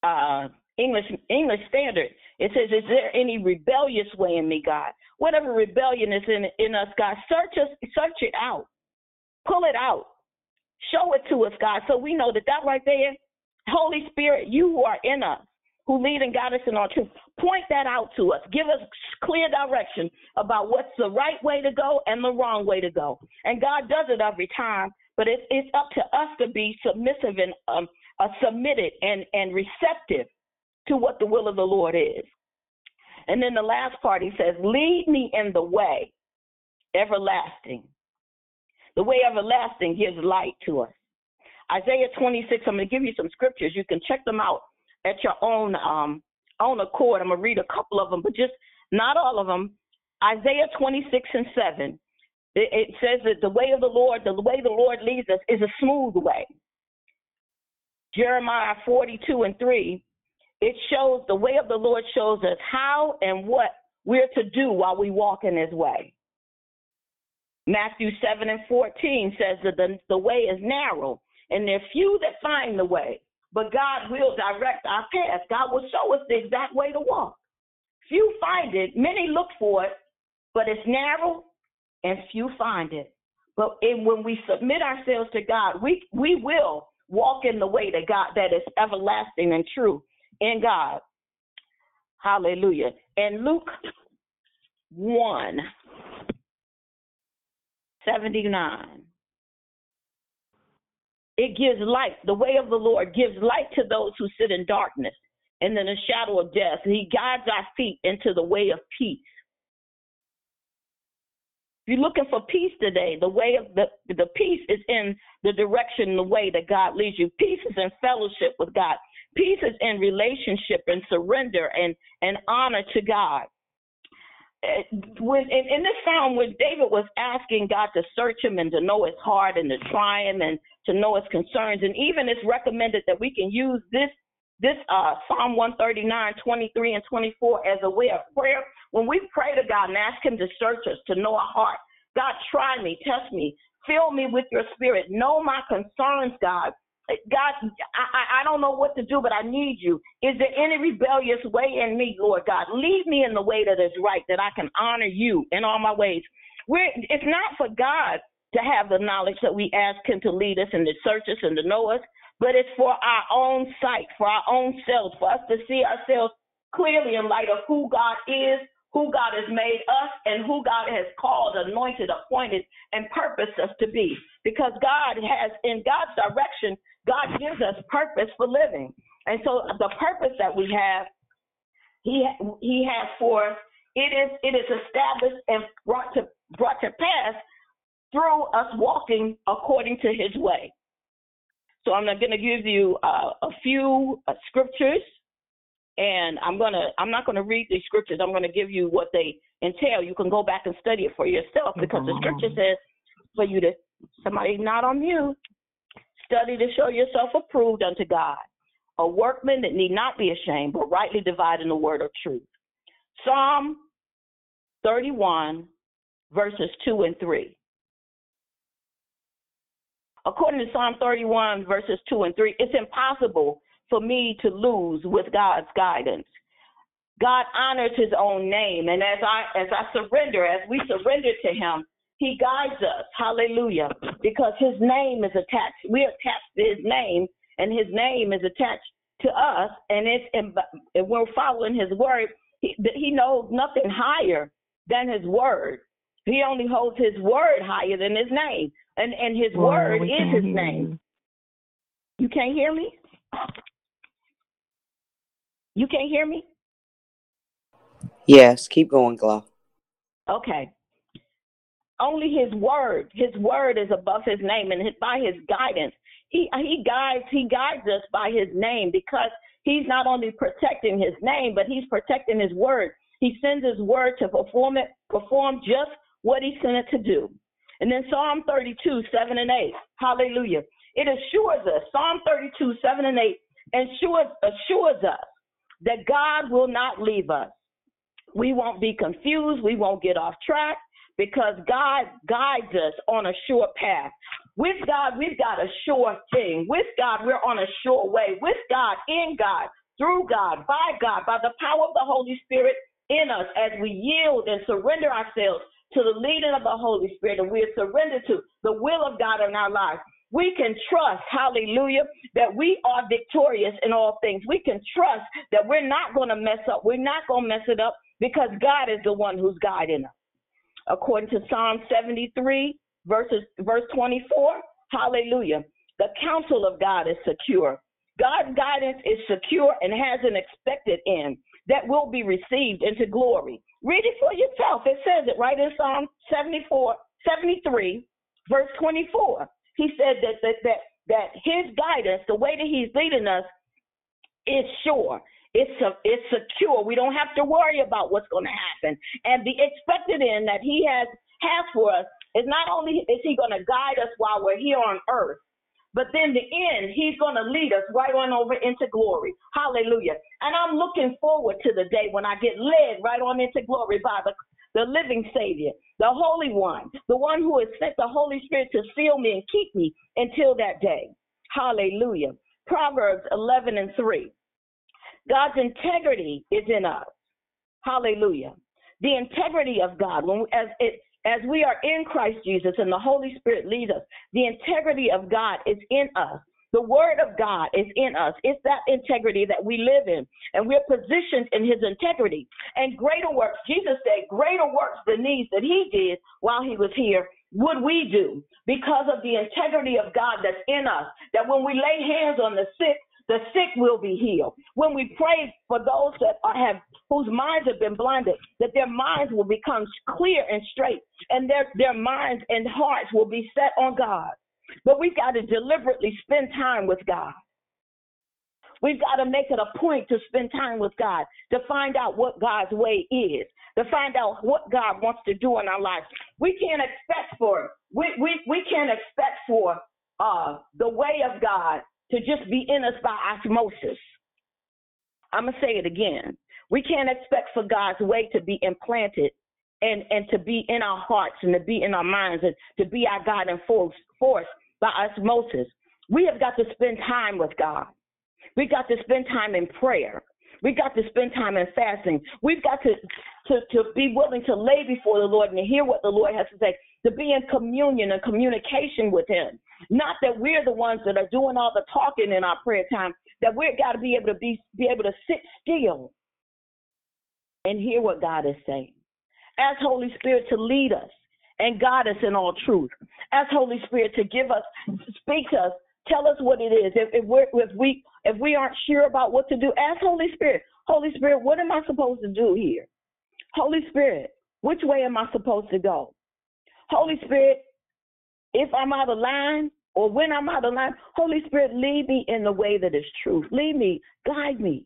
uh, English English Standard, it says, "Is there any rebellious way in me, God? Whatever rebellion is in in us, God, search us, search it out, pull it out, show it to us, God, so we know that that right there, Holy Spirit, you who are in us, who lead and guide us in our truth, point that out to us. Give us clear direction about what's the right way to go and the wrong way to go. And God does it every time, but it's it's up to us to be submissive and um, uh, submitted and and receptive to what the will of the Lord is. And then the last part, he says, Lead me in the way everlasting. The way everlasting gives light to us. Isaiah 26, I'm going to give you some scriptures. You can check them out at your own um, own accord. I'm going to read a couple of them, but just not all of them. Isaiah 26 and 7. It, it says that the way of the Lord, the way the Lord leads us, is a smooth way. Jeremiah 42 and 3 it shows the way of the Lord shows us how and what we're to do while we walk in his way. Matthew 7 and 14 says that the, the way is narrow and there are few that find the way, but God will direct our path. God will show us the exact way to walk. Few find it, many look for it, but it's narrow and few find it. But when we submit ourselves to God, we, we will walk in the way that God that is everlasting and true in God. Hallelujah. And Luke 1, 79. It gives light. The way of the Lord gives light to those who sit in darkness and in the shadow of death. He guides our feet into the way of peace. If you're looking for peace today, the way of the the peace is in the direction, the way that God leads you. Peace is in fellowship with God. Peace is in relationship and surrender and and honor to God. When in, in this psalm, when David was asking God to search him and to know his heart and to try him and to know his concerns, and even it's recommended that we can use this this uh, Psalm 139, 23, and 24 as a way of prayer. When we pray to God and ask Him to search us, to know our heart, God, try me, test me, fill me with your spirit, know my concerns, God. God, I, I don't know what to do, but I need you. Is there any rebellious way in me, Lord God? Lead me in the way that is right, that I can honor you in all my ways. We're, it's not for God to have the knowledge that we ask Him to lead us and to search us and to know us but it's for our own sight, for our own selves, for us to see ourselves clearly in light of who God is, who God has made us, and who God has called, anointed, appointed, and purposed us to be. Because God has, in God's direction, God gives us purpose for living. And so the purpose that we have, He He has for us, it is it is established and brought to brought to pass through us walking according to His way. So I'm not going to give you uh, a few uh, scriptures, and I'm going to I'm not going to read these scriptures. I'm going to give you what they entail. You can go back and study it for yourself because the scripture says for you to somebody not on mute. Study to show yourself approved unto God, a workman that need not be ashamed, but rightly dividing the word of truth. Psalm 31, verses 2 and 3. According to Psalm 31, verses 2 and 3, it's impossible for me to lose with God's guidance. God honors his own name. And as I as I surrender, as we surrender to him, he guides us. Hallelujah. Because his name is attached. We're attached to his name, and his name is attached to us. And it's and we're following his word. He, he knows nothing higher than his word. He only holds his word higher than his name. And and his well, word is his name. You. you can't hear me? You can't hear me? Yes, keep going, Glow. Okay. Only his word, his word is above his name, and by his guidance, he he guides he guides us by his name because he's not only protecting his name, but he's protecting his word. He sends his word to perform it, perform just what he sent it to do. And then Psalm 32, 7 and 8. Hallelujah. It assures us, Psalm 32, 7 and 8 ensures, assures us that God will not leave us. We won't be confused. We won't get off track because God guides us on a sure path. With God, we've got a sure thing. With God, we're on a sure way. With God, in God, through God, by God, by the power of the Holy Spirit in us as we yield and surrender ourselves to the leading of the Holy Spirit and we are surrendered to the will of God in our lives, we can trust, hallelujah, that we are victorious in all things. We can trust that we're not going to mess up. We're not going to mess it up because God is the one who's guiding us. According to Psalm 73, verses, verse 24, hallelujah, the counsel of God is secure. God's guidance is secure and has an expected end that will be received into glory. Read it for yourself. It says it right in Psalm 74, 73, verse 24. He said that, that, that, that his guidance, the way that he's leading us, is sure. It's a, it's secure. We don't have to worry about what's going to happen. And the expected end that he has has for us is not only is he going to guide us while we're here on earth, but then the end, he's going to lead us right on over into glory. Hallelujah. And I'm looking forward to the day when I get led right on into glory by the, the living Savior, the Holy One, the one who has sent the Holy Spirit to seal me and keep me until that day. Hallelujah. Proverbs 11 and 3. God's integrity is in us. Hallelujah. The integrity of God, when as it as we are in Christ Jesus and the Holy Spirit leads us, the integrity of God is in us. The word of God is in us. It's that integrity that we live in. And we're positioned in his integrity. And greater works, Jesus said, greater works than these that he did while he was here would we do because of the integrity of God that's in us? That when we lay hands on the sick, the sick will be healed. When we pray for those that have whose minds have been blinded, that their minds will become clear and straight, and their their minds and hearts will be set on God. But we've got to deliberately spend time with God. We've got to make it a point to spend time with God, to find out what God's way is, to find out what God wants to do in our lives. We can't expect for we we, we can't expect for uh, the way of God to just be in us by osmosis. I'm gonna say it again. We can't expect for God's way to be implanted and and to be in our hearts and to be in our minds and to be our guiding force force by osmosis. We have got to spend time with God. We got to spend time in prayer. We got to spend time in fasting. We've got to, to, to be willing to lay before the Lord and to hear what the Lord has to say, to be in communion and communication with Him. Not that we're the ones that are doing all the talking in our prayer time, that we've got to be able to be, be able to sit still and hear what God is saying. Ask Holy Spirit to lead us and guide us in all truth. Ask Holy Spirit to give us, speak to us Tell us what it is. If, if, if we if we aren't sure about what to do, ask Holy Spirit. Holy Spirit, what am I supposed to do here? Holy Spirit, which way am I supposed to go? Holy Spirit, if I'm out of line or when I'm out of line, Holy Spirit, lead me in the way that is true. Lead me, guide me.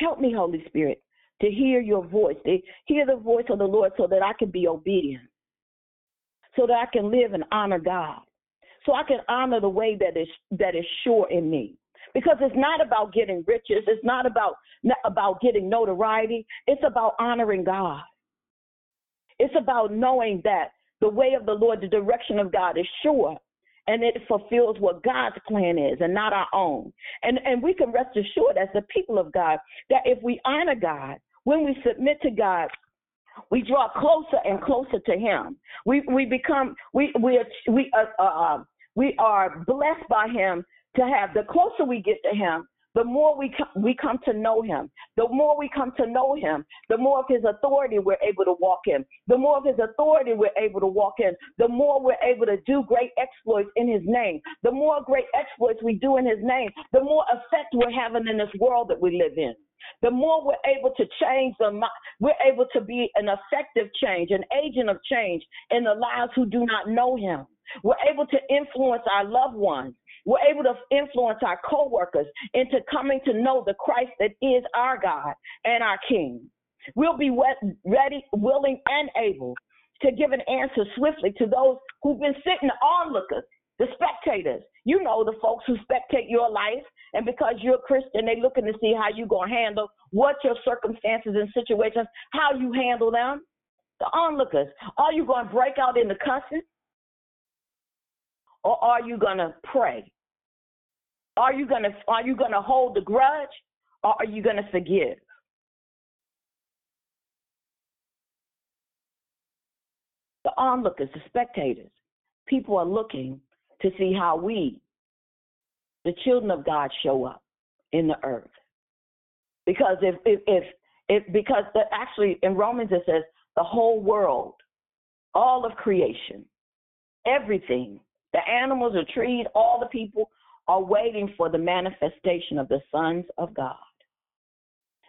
Help me, Holy Spirit, to hear your voice, to hear the voice of the Lord so that I can be obedient, so that I can live and honor God so I can honor the way that is that is sure in me. Because it's not about getting riches, it's not about not about getting notoriety, it's about honoring God. It's about knowing that the way of the Lord, the direction of God is sure and it fulfills what God's plan is and not our own. And and we can rest assured as the people of God that if we honor God, when we submit to God, we draw closer and closer to Him. We we become we we we uh, uh, we are blessed by him to have the closer we get to him the more we come, we come to know him. The more we come to know him the more of his authority we're able to walk in. The more of his authority we're able to walk in the more we're able to do great exploits in his name. The more great exploits we do in his name the more effect we're having in this world that we live in. The more we're able to change the we're able to be an effective change an agent of change in the lives who do not know him. We're able to influence our loved ones. We're able to influence our coworkers into coming to know the Christ that is our God and our King. We'll be ready, willing, and able to give an answer swiftly to those who've been sitting onlookers, the spectators. You know the folks who spectate your life, and because you're a Christian, they're looking to see how you're going to handle what your circumstances and situations, how you handle them. The onlookers. Are you going to break out into cussing? or are you going to pray? Are you to are you to hold the grudge or are you to forgive? The onlookers, the spectators, people are looking to see how we, the children of God, show up in the earth. Because if if if, if because the, actually in Romans it says the whole world, all of creation, everything the animals, the trees, all the people are waiting for the manifestation of the sons of God.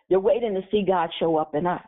They're waiting to see God show up in us.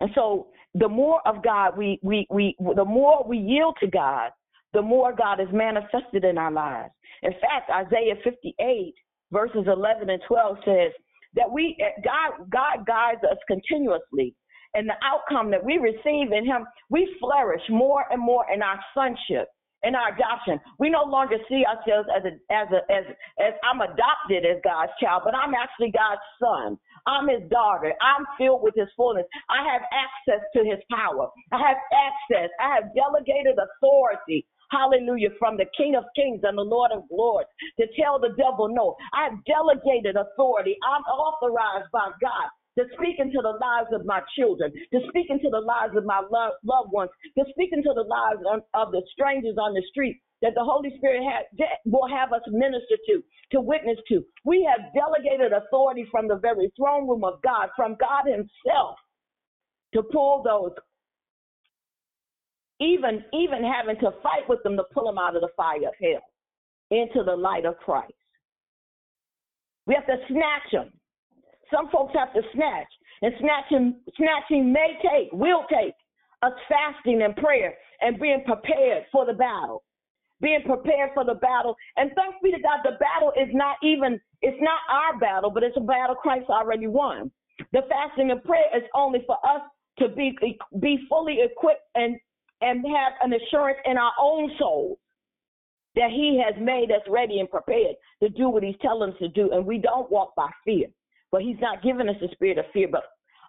And so the more of God we we we the more we yield to God, the more God is manifested in our lives. In fact, Isaiah 58 verses 11 and 12 says that we God God guides us continuously and the outcome that we receive in him, we flourish more and more in our sonship in our adoption. We no longer see ourselves as a as a as as I'm adopted as God's child, but I'm actually God's son. I'm his daughter. I'm filled with his fullness. I have access to his power. I have access. I have delegated authority. Hallelujah, from the King of Kings and the Lord of Lords to tell the devil no. I've delegated authority. I'm authorized by God to speak into the lives of my children, to speak into the lives of my lo- loved ones, to speak into the lives of, of the strangers on the street that the Holy Spirit will have us minister to, to witness to. We have delegated authority from the very throne room of God, from God Himself, to pull those even even having to fight with them to pull them out of the fire of hell into the light of Christ. We have to snatch them. Some folks have to snatch, and snatching snatching may take, will take us fasting and prayer and being prepared for the battle. Being prepared for the battle. And thanks be to God, the battle is not even, it's not our battle, but it's a battle Christ already won. The fasting and prayer is only for us to be be fully equipped and and have an assurance in our own souls that He has made us ready and prepared to do what He's telling us to do. And we don't walk by fear. But He's not giving us a spirit of fear, but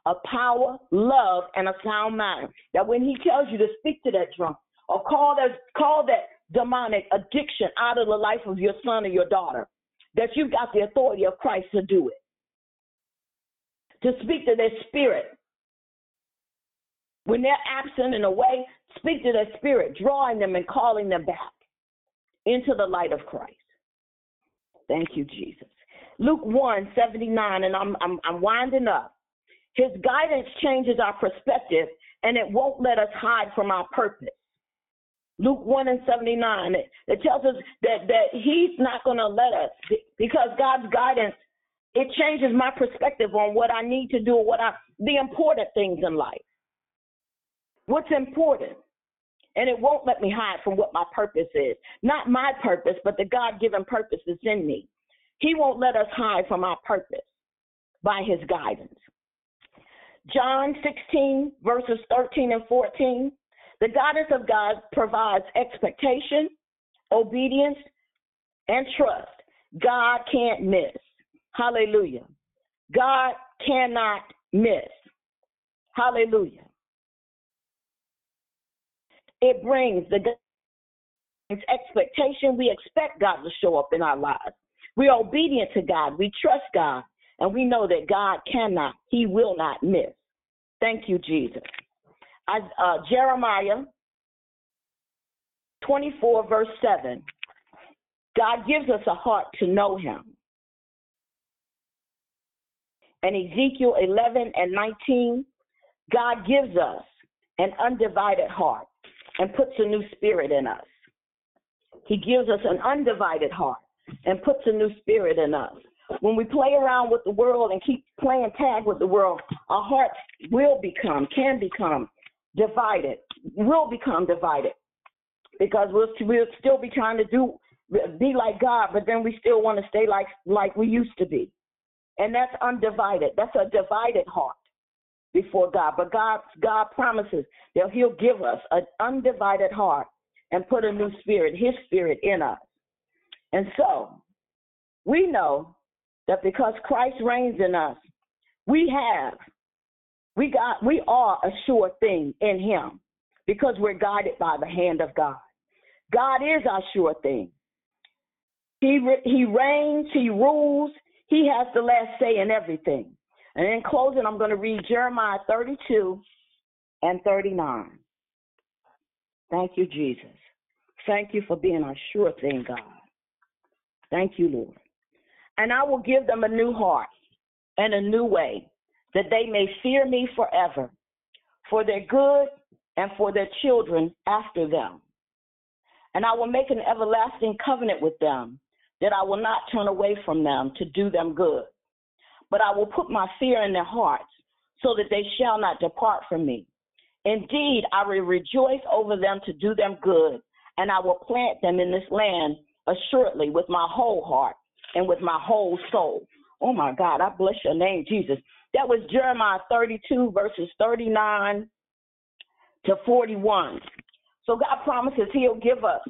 a power, love, and a sound mind. That when He tells you to speak to that drunk or call that call that demonic addiction out of the life of your son or your daughter, that you've got the authority of Christ to do it. To speak to their spirit. When they're absent and away, speak to their spirit, drawing them and calling them back into the light of Christ. Thank you, Jesus. Luke 1 79, and I'm, I'm, I'm winding up. His guidance changes our perspective and it won't let us hide from our purpose. Luke 1 and 79, it, it tells us that, that he's not going to let us, because God's guidance, it changes my perspective on what I need to do, what I, the important things in life. What's important? and it won't let me hide from what my purpose is. Not my purpose, but the God given purpose that's in me. He won't let us hide from our purpose by his guidance. John 16, verses 13 and 14. The guidance of God provides expectation, obedience, and trust. God can't miss. Hallelujah. God cannot miss. Hallelujah. It brings the expectation. We expect God to show up in our lives. We're obedient to God. We trust God. And we know that God cannot, He will not miss. Thank you, Jesus. I, uh, Jeremiah 24, verse 7. God gives us a heart to know Him. And Ezekiel 11 and 19, God gives us an undivided heart and puts a new spirit in us. He gives us an undivided heart and puts a new spirit in us. When we play around with the world and keep playing tag with the world, our hearts will become, can become divided, will become divided because we'll, we'll still be trying to do be like God, but then we still want to stay like like we used to be, and that's undivided. That's a divided heart before God. But God, God promises that He'll give us an undivided heart and put a new spirit, His spirit in us. And so we know that because Christ reigns in us, we have, we got, we are a sure thing in Him because we're guided by the hand of God. God is our sure thing. He he reigns, he rules, he has the last say in everything. And in closing, I'm going to read Jeremiah 32 and 39. Thank you, Jesus. Thank you for being our sure thing, God. Thank you, Lord. And I will give them a new heart and a new way, that they may fear me forever, for their good and for their children after them. And I will make an everlasting covenant with them, that I will not turn away from them to do them good but I will put my fear in their hearts, so that they shall not depart from me. Indeed, I will rejoice over them to do them good, and I will plant them in this land assuredly with my whole heart and with my whole soul. Oh my God, I bless your name, Jesus. That was Jeremiah 32, verses 39 to 41. So God promises He'll give us,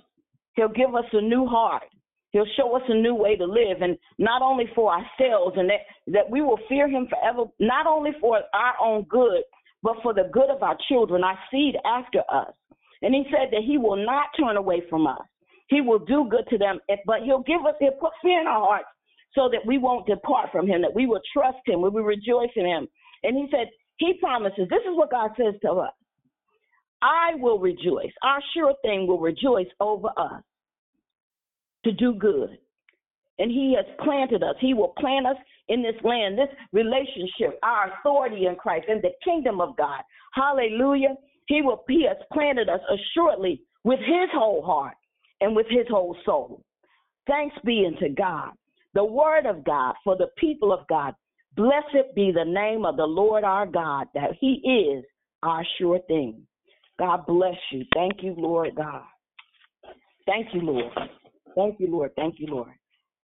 He'll give us a new heart. He'll show us a new way to live, and not only for ourselves, and that, that we will fear him forever, not only for our own good, but for the good of our children, our seed after us. And he said that he will not turn away from us. He will do good to them, but he'll give us, he'll put fear in our hearts so that we won't depart from him, that we will trust him, we will rejoice in him. And he said, he promises, this is what God says to us I will rejoice. Our sure thing will rejoice over us to do good. And He has planted us. He will plant us in this land, this relationship, our authority in Christ, in the kingdom of God. Hallelujah. He will he has planted us assuredly with his whole heart and with his whole soul. Thanks be unto God, the word of God for the people of God. Blessed be the name of the Lord our God, that he is our sure thing. God bless you. Thank you, Lord God. Thank you, Lord. Thank you, Lord. Thank you, Lord.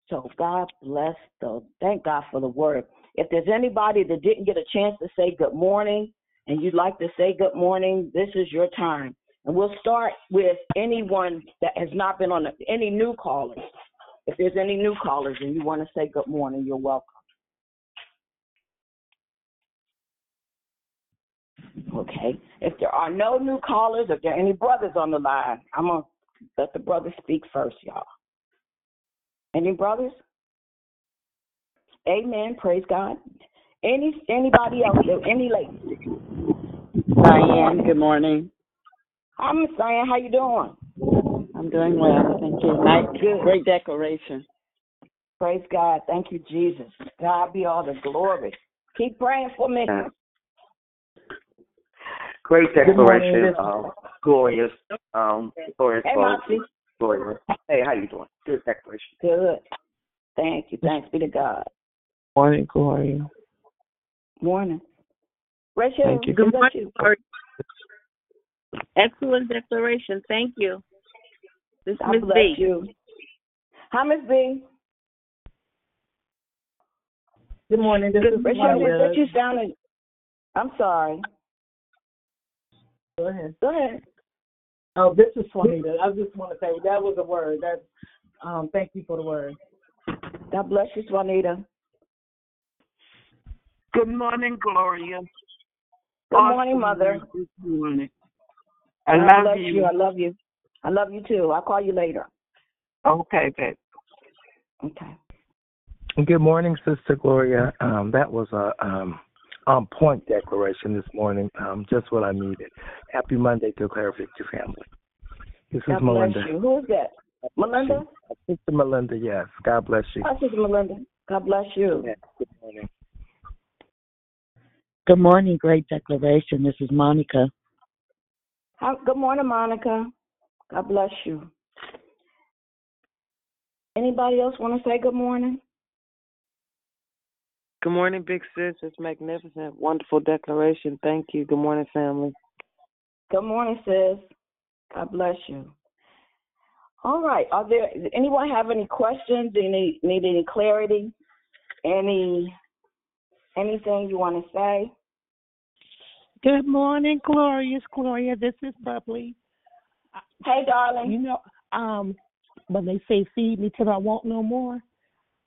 So God bless the thank God for the word. If there's anybody that didn't get a chance to say good morning and you'd like to say good morning, this is your time. And we'll start with anyone that has not been on the, any new callers. If there's any new callers and you want to say good morning, you're welcome. Okay. If there are no new callers, if there are any brothers on the line, I'm going to let the brothers speak first, y'all. Any brothers? Amen. Praise God. Any anybody else? Any ladies? Diane, good morning. Hi, Miss Diane. How you doing? I'm doing well. Thank you. Nice, Good. great declaration. Praise God. Thank you, Jesus. God be all the glory. Keep praying for me. Great Good declaration. Um, glorious. Um, glorious. Hey, quote. Moxie. Glorious. Hey, how you doing? Good declaration. Good. Thank you. Thanks be to God. Morning, Gloria. Morning. Rachel, Thank you. Good morning, you? Excellent declaration. Thank you. This is God Miss bless B. you. Hi, Miss B. Good morning. This is Rachel, Juanita. what you sounded. I'm sorry. Go ahead. Go ahead. Oh, this is Juanita. I just want to say that was a word. That um, thank you for the word. God bless you, Juanita. Good morning, Gloria. Good Awesome morning, Mother. word This morning. I God love you. you. I love you. I love you too. I'll call you later. Okay, babe. Okay. Good morning, Sister Gloria. Um, that was a um, on point declaration this morning. Um, just what I needed. Happy Monday to Declare Victory family. This God is Melinda. bless you. Who is that? Melinda? Sister Melinda, yes. God bless you. Hi, Sister Melinda. God bless you. Good morning. Good morning, great declaration. This is Monica. Hi, good morning, Monica. God bless you. Anybody else want to say good morning? Good morning, big sis. It's magnificent. Wonderful declaration. Thank you. Good morning, family. Good morning, sis. God bless you. All right. Are there anyone have any questions? Any need any clarity? Any anything you want to say? Good morning, glorious Gloria. This is Bubbly. Hey, darling. You know, um, when they say feed me till I want no more,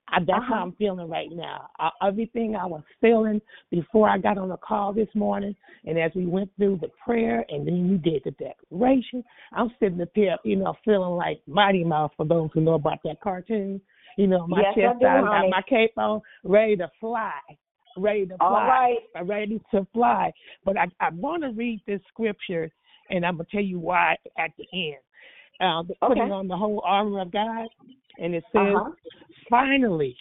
I, that's how Uh-huh. I'm feeling right now. I, everything I was feeling before I got on the call this morning, and as we went through the prayer, and then you did the declaration, I'm sitting up here, you know, feeling like Mighty Mouse for those who know about that cartoon. You know, my Yes, chest out, got my cape on, ready to fly, ready to fly, right. I'm ready to fly. But I, I want to read this scripture, and I'm gonna tell you why at the end. Uh, the- putting on the whole armor of God, and it says, Uh-huh. finally,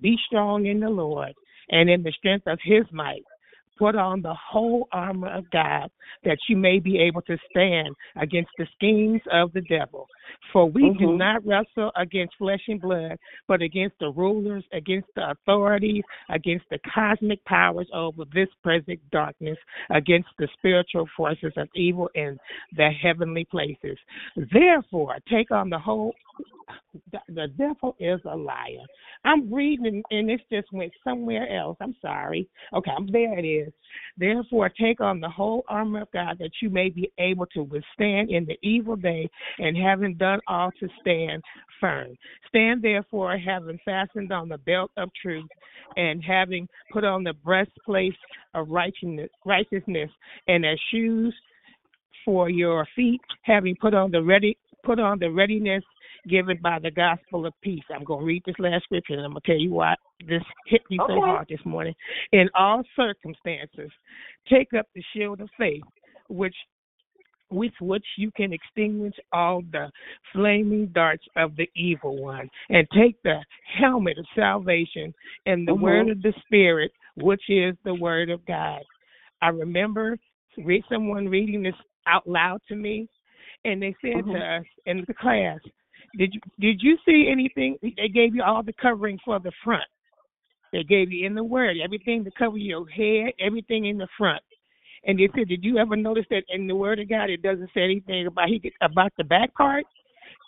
be strong in the Lord and in the strength of his might. Put on the whole armor of God that you may be able to stand against the schemes of the devil. For we do Mhm. not wrestle against flesh and blood, but against the rulers, against the authorities, against the cosmic powers over this present darkness, against the spiritual forces of evil in the heavenly places. Therefore, take on the whole the, the devil is a liar. I'm reading and this just went somewhere else. I'm sorry. Okay, I'm there it is. Therefore take on the whole armor of God that you may be able to withstand in the evil day and having done all to stand firm. Stand therefore having fastened on the belt of truth and having put on the breastplate of righteousness righteousness and as shoes for your feet, having put on the ready put on the readiness given by the gospel of peace. I'm going to read this last scripture and I'm going to tell you why this hit me so hard this morning. In all circumstances, take up the shield of faith, which with which you can extinguish all the flaming darts of the evil one, and take the helmet of salvation and the Mhm. word of the Spirit, which is the word of God. I remember read someone reading this out loud to me, and they said Mhm. to us in the class, "Did you did you see anything?" They gave you all the covering for the front. They gave you in the word everything to cover your head, everything in the front. And they said, "Did you ever notice that in the Word of God it doesn't say anything about he about the back part?"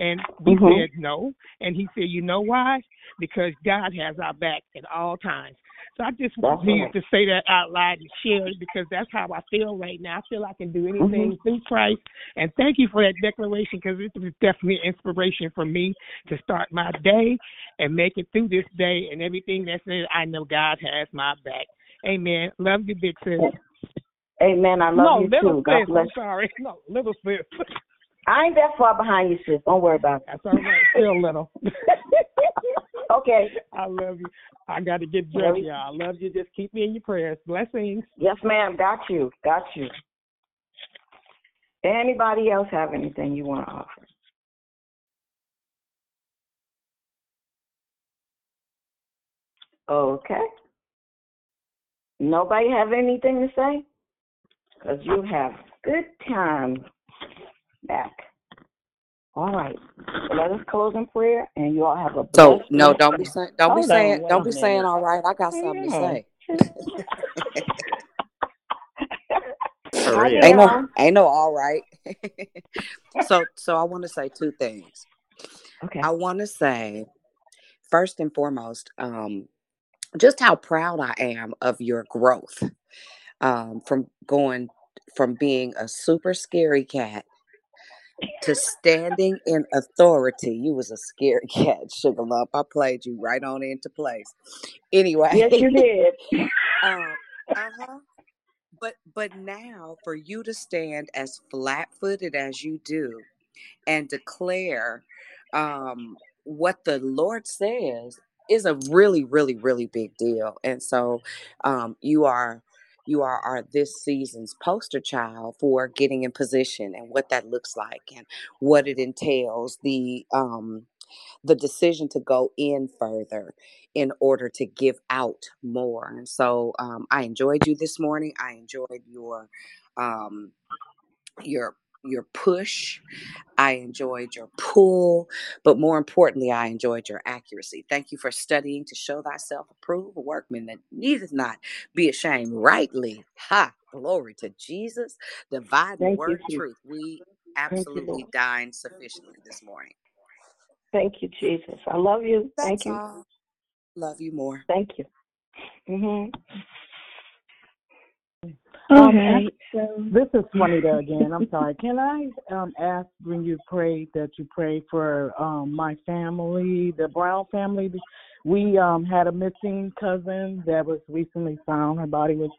And we Mhm. said no. And he said, "You know why? Because God has our back at all times." So I just That's needed right. to say that out loud and share it because that's how I feel right now. I feel I can do anything Mhm. through Christ. And thank you for that declaration because it was definitely an inspiration for me to start my day and make it through this day and everything that's in it. I know God has my back. Amen. Love you, big sis. Amen. I love no, you little too. God bless I'm sorry. No, little sis. I ain't that far behind you, sis. Don't worry about it. That's all right. Still little. okay. I love you. I got to get dressed, y'all. I love you. Just keep me in your prayers. Blessings. Yes, ma'am. Got you. Got you. Anybody else have anything you want to offer? Okay. Nobody have anything to say? Because you have good time back. All right. So let us close in prayer, and you all have a So blessed no, don't be saying don't be saying on, don't a be saying all right. I got something to say. For Hi. Ain't no ain't no all right. so so I want to say two things. Okay. I want to say first and foremost, um, just how proud I am of your growth. Um, from going from being a super scary cat to standing in authority. You was a scary cat, sugar lump. I played you right on into place. Anyway. Yes, you did. um, uh-huh. But but now for you to stand as flat-footed as you do and declare um what the Lord says is a really really really big deal. And so um you are you are, are this season's poster child for getting in position and what that looks like and what it entails the um the decision to go in further in order to give out more. And so um, I enjoyed you this morning. I enjoyed your um, your your push. I enjoyed your pull, but more importantly, I enjoyed your accuracy. Thank you for studying to show thyself approved, a workman that needeth not be ashamed. Rightly, ha, glory to Jesus, dividing the Thank word of truth. We Thank you, absolutely dined sufficiently this morning. Thank you, Jesus. I love you. That's Thank you. all. Love you more. Thank you. Mhm. Um, Okay, ask- this is Juanita again. I'm sorry. Can I um, ask when you pray that you pray for um, my family, the Brown family? We um, had a missing cousin that was recently found. Her body was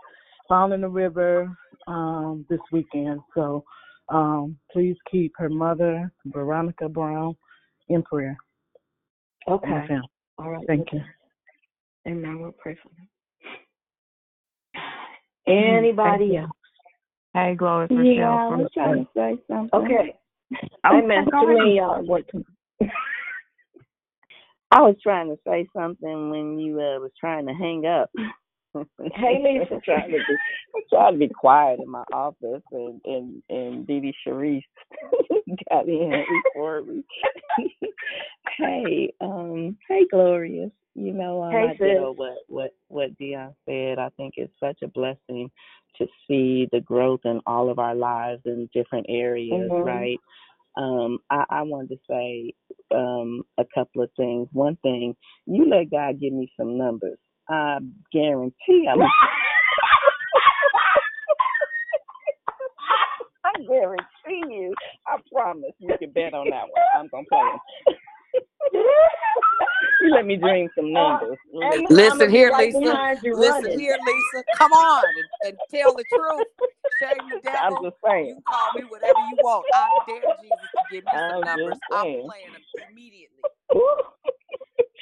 found in the river um, this weekend. So um, please keep her mother, Veronica Brown, in prayer. Okay. All right. Thank you. Amen. We'll pray for them. Anybody Thank else? Hey, Glory for Yeah, I was trying to say something. Okay. Amen. go Too many y'all working. I was trying to say something when you uh, was trying to hang up. Hey, Lisa. I'm trying to be, I'm trying to be quiet in my office, and and and Dee Sharice got in before me. hey, um, hey, Glorious. You know, um, Hey, I sis. what what what Dion said. I think it's such a blessing to see the growth in all of our lives in different areas, Mhm. right? Um, I, I wanted to say um, a couple of things. One thing, you let God give me some numbers. I guarantee I'm. I guarantee you. I promise you can bet on that one. I'm gonna play 'em. you let me dream some numbers. And Listen here, right Lisa. Listen running. here, Lisa. Come on and, and tell the truth. Shame the I'm just saying. You call me whatever you want. I dare Jesus to give me some I'm numbers. just I'm saying. playing them immediately,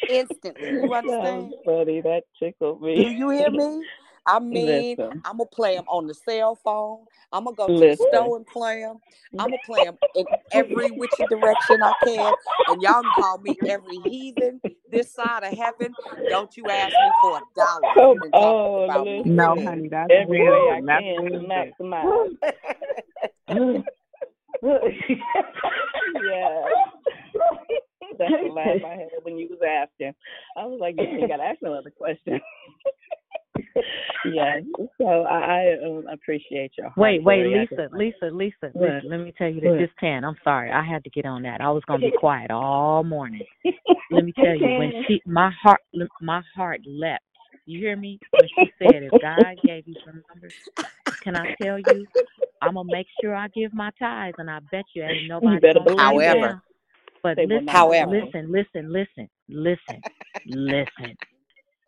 instantly. You That understand? funny. That tickled me. Do me. you hear me? I mean, Listen, I'm gonna play them on the cell phone. I'm gonna go to the store and play them. I'm gonna play them in every which direction I can. And y'all can call me every heathen this side of heaven. Don't you ask me for a dollar if Come you done talk on, about me. No, honey, that's Every way I. That's can to maximize. yeah. That's the laugh I had when you was asking. I was like, you got to ask no other question. yeah. So I, I um, appreciate your. Wait, wait, Lisa, Lisa, Lisa? Lisa. Let me tell you this. Tan, I'm sorry, I had to get on that. I was gonna be quiet all morning. Let me tell you, when she, my heart, my heart leapt. You hear me? When she said, "If God gave you some numbers, can I tell you? I'm gonna make sure I give my tithes, and I bet you ain't nobody better gonna believe. However, down." But They listen. However. listen, listen, listen, listen, listen.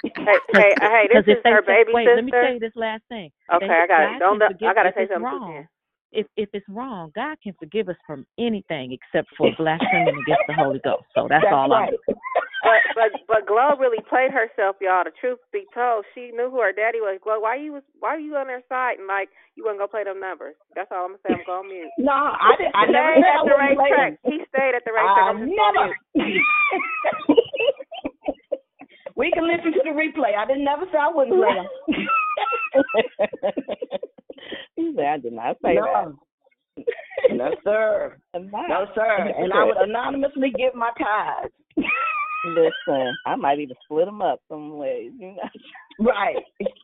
Hey, hey, hey, this is her say, baby wait, sister. let me tell you this last thing. Okay, They, I got God it. Don't. can I gotta say something wrong. If if it's wrong, God can forgive us from anything except for blaspheming against the Holy Ghost. So that's, That's all I'm. Right. But but but Glow really played herself, y'all. The truth be told, she knew who her daddy was. Glow, why you was why are you on their side and like you wasn't gonna play them numbers? That's all I'm gonna say. I'm gonna mute. No, I didn't. I He never stayed at the wouldn't play racetrack. He stayed at the racetrack. I I'm never. we can listen to the replay. I didn't never say I wouldn't play them. he said, I did not say no. No, sir. No, sir. And I would anonymously give my tithes. Listen, I might even split them up some ways. You know? Right.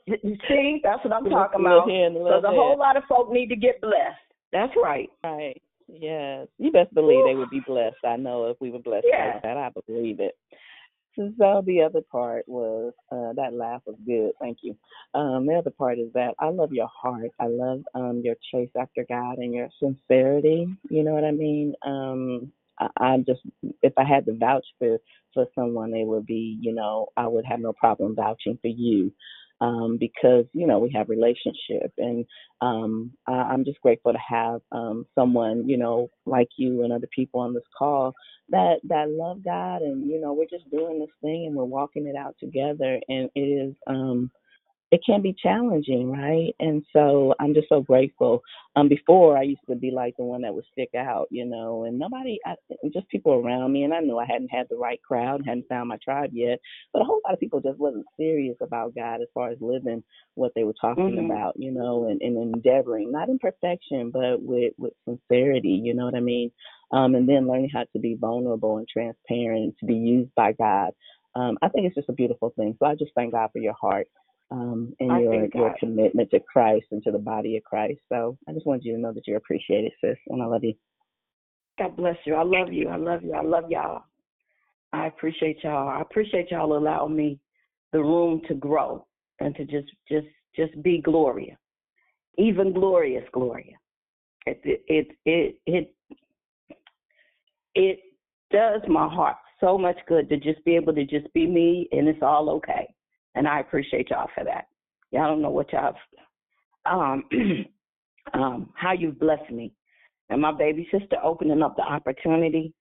You see, that's what I'm talking about. and a Because a whole lot of folk need to get blessed. That's right. Right. Yes. You best believe they would be blessed. I know if we were blessed Yeah. like that, I believe it. So the other part was uh that laugh was good, thank you. Um the other part is that I love your heart. I love um your chase after God and your sincerity. You know what I mean? Um I, I'm just if I had to vouch for for someone it would be, you know, I would have no problem vouching for you. Um, because, you know, we have relationship and um I, I'm just grateful to have um someone, you know, like you and other people on this call that that love God and you know we're just doing this thing and we're walking it out together and it is um it can be challenging, right? And so I'm just so grateful. Um, before I used to be like the one that would stick out, you know, and nobody, I, just people around me, and I knew I hadn't had the right crowd, hadn't found my tribe yet, but a whole lot of people just wasn't serious about God as far as living what they were talking Mhm. about, you know, and, and endeavoring, not in perfection, but with with sincerity, you know what I mean? Um, and then learning how to be vulnerable and transparent to be used by God. Um, I think it's just a beautiful thing. So I just thank God for your heart um, and I your your commitment to Christ and to the body of Christ. So I just wanted you to know that you're appreciated, sis, and I love you. God bless you. I love you. I love you. I love y'all. I appreciate y'all. I appreciate y'all allowing me the room to grow and to just just just be Gloria, even glorious Gloria. It it it it it, it does my heart so much good to just be able to just be me and it's all okay. And I appreciate y'all for that. Y'all don't know what y'all um um how you've blessed me and my baby sister opening up the opportunity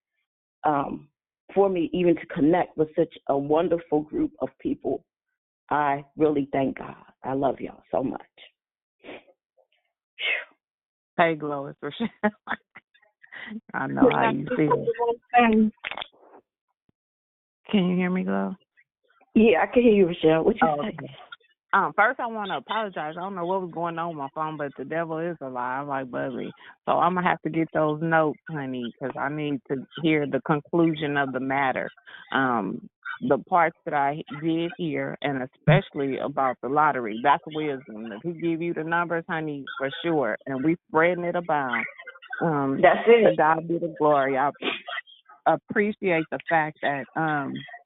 um, for me even to connect with such a wonderful group of people. I really thank God. I love y'all so much. Hey, Glow, it's Rochelle. I know how you feel. Can you hear me, Glow? Yeah, I can hear you, Rochelle. What you Oh, say? okay. Um, first I want to apologize. I don't know what was going on with my phone, but the devil is a lie. I'm like Buzzy, so I'm gonna have to get those notes, honey, because I need to hear the conclusion of the matter. Um, the parts that I did hear, and especially about the lottery, that's wisdom. If he give you the numbers, honey, for sure, and we spreading it about. Um, That's it. God be the glory. I appreciate the fact that um that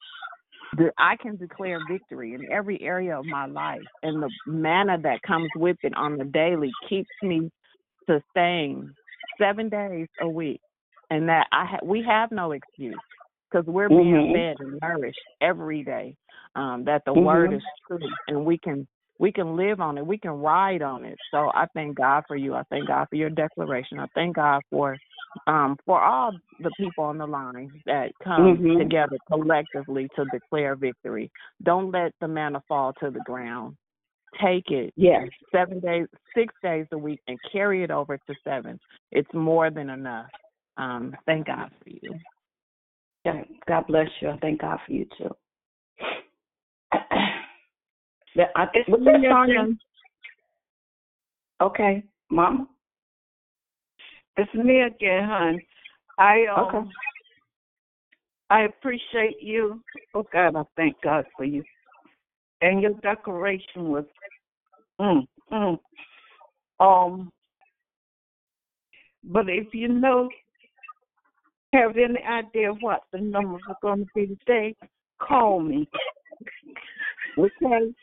I can declare victory in every area of my life, and the manna that comes with it on the daily keeps me sustained seven days a week, and that I ha- we have no excuse because we're being Mhm. fed and nourished every day. Um, that the word Mhm. is true, and we can we can live on it, we can ride on it. So I thank God for you. I thank God for your declaration. I thank God for um, for all the people on the line that come Mhm. together collectively to declare victory. Don't let the manna fall to the ground. take it Yes. seven days, six days a week, and carry it over to seven. It's more than enough. Um, thank God for you. God bless you. I thank God for you too. Yeah, I think what's that song? Okay, Mama. It's me again, hon. I um, Okay. I appreciate you. Oh God, I thank God for you. And your decoration was, mm, mm. Um, but if you know, have any idea what the numbers are going to be today, call me. Okay.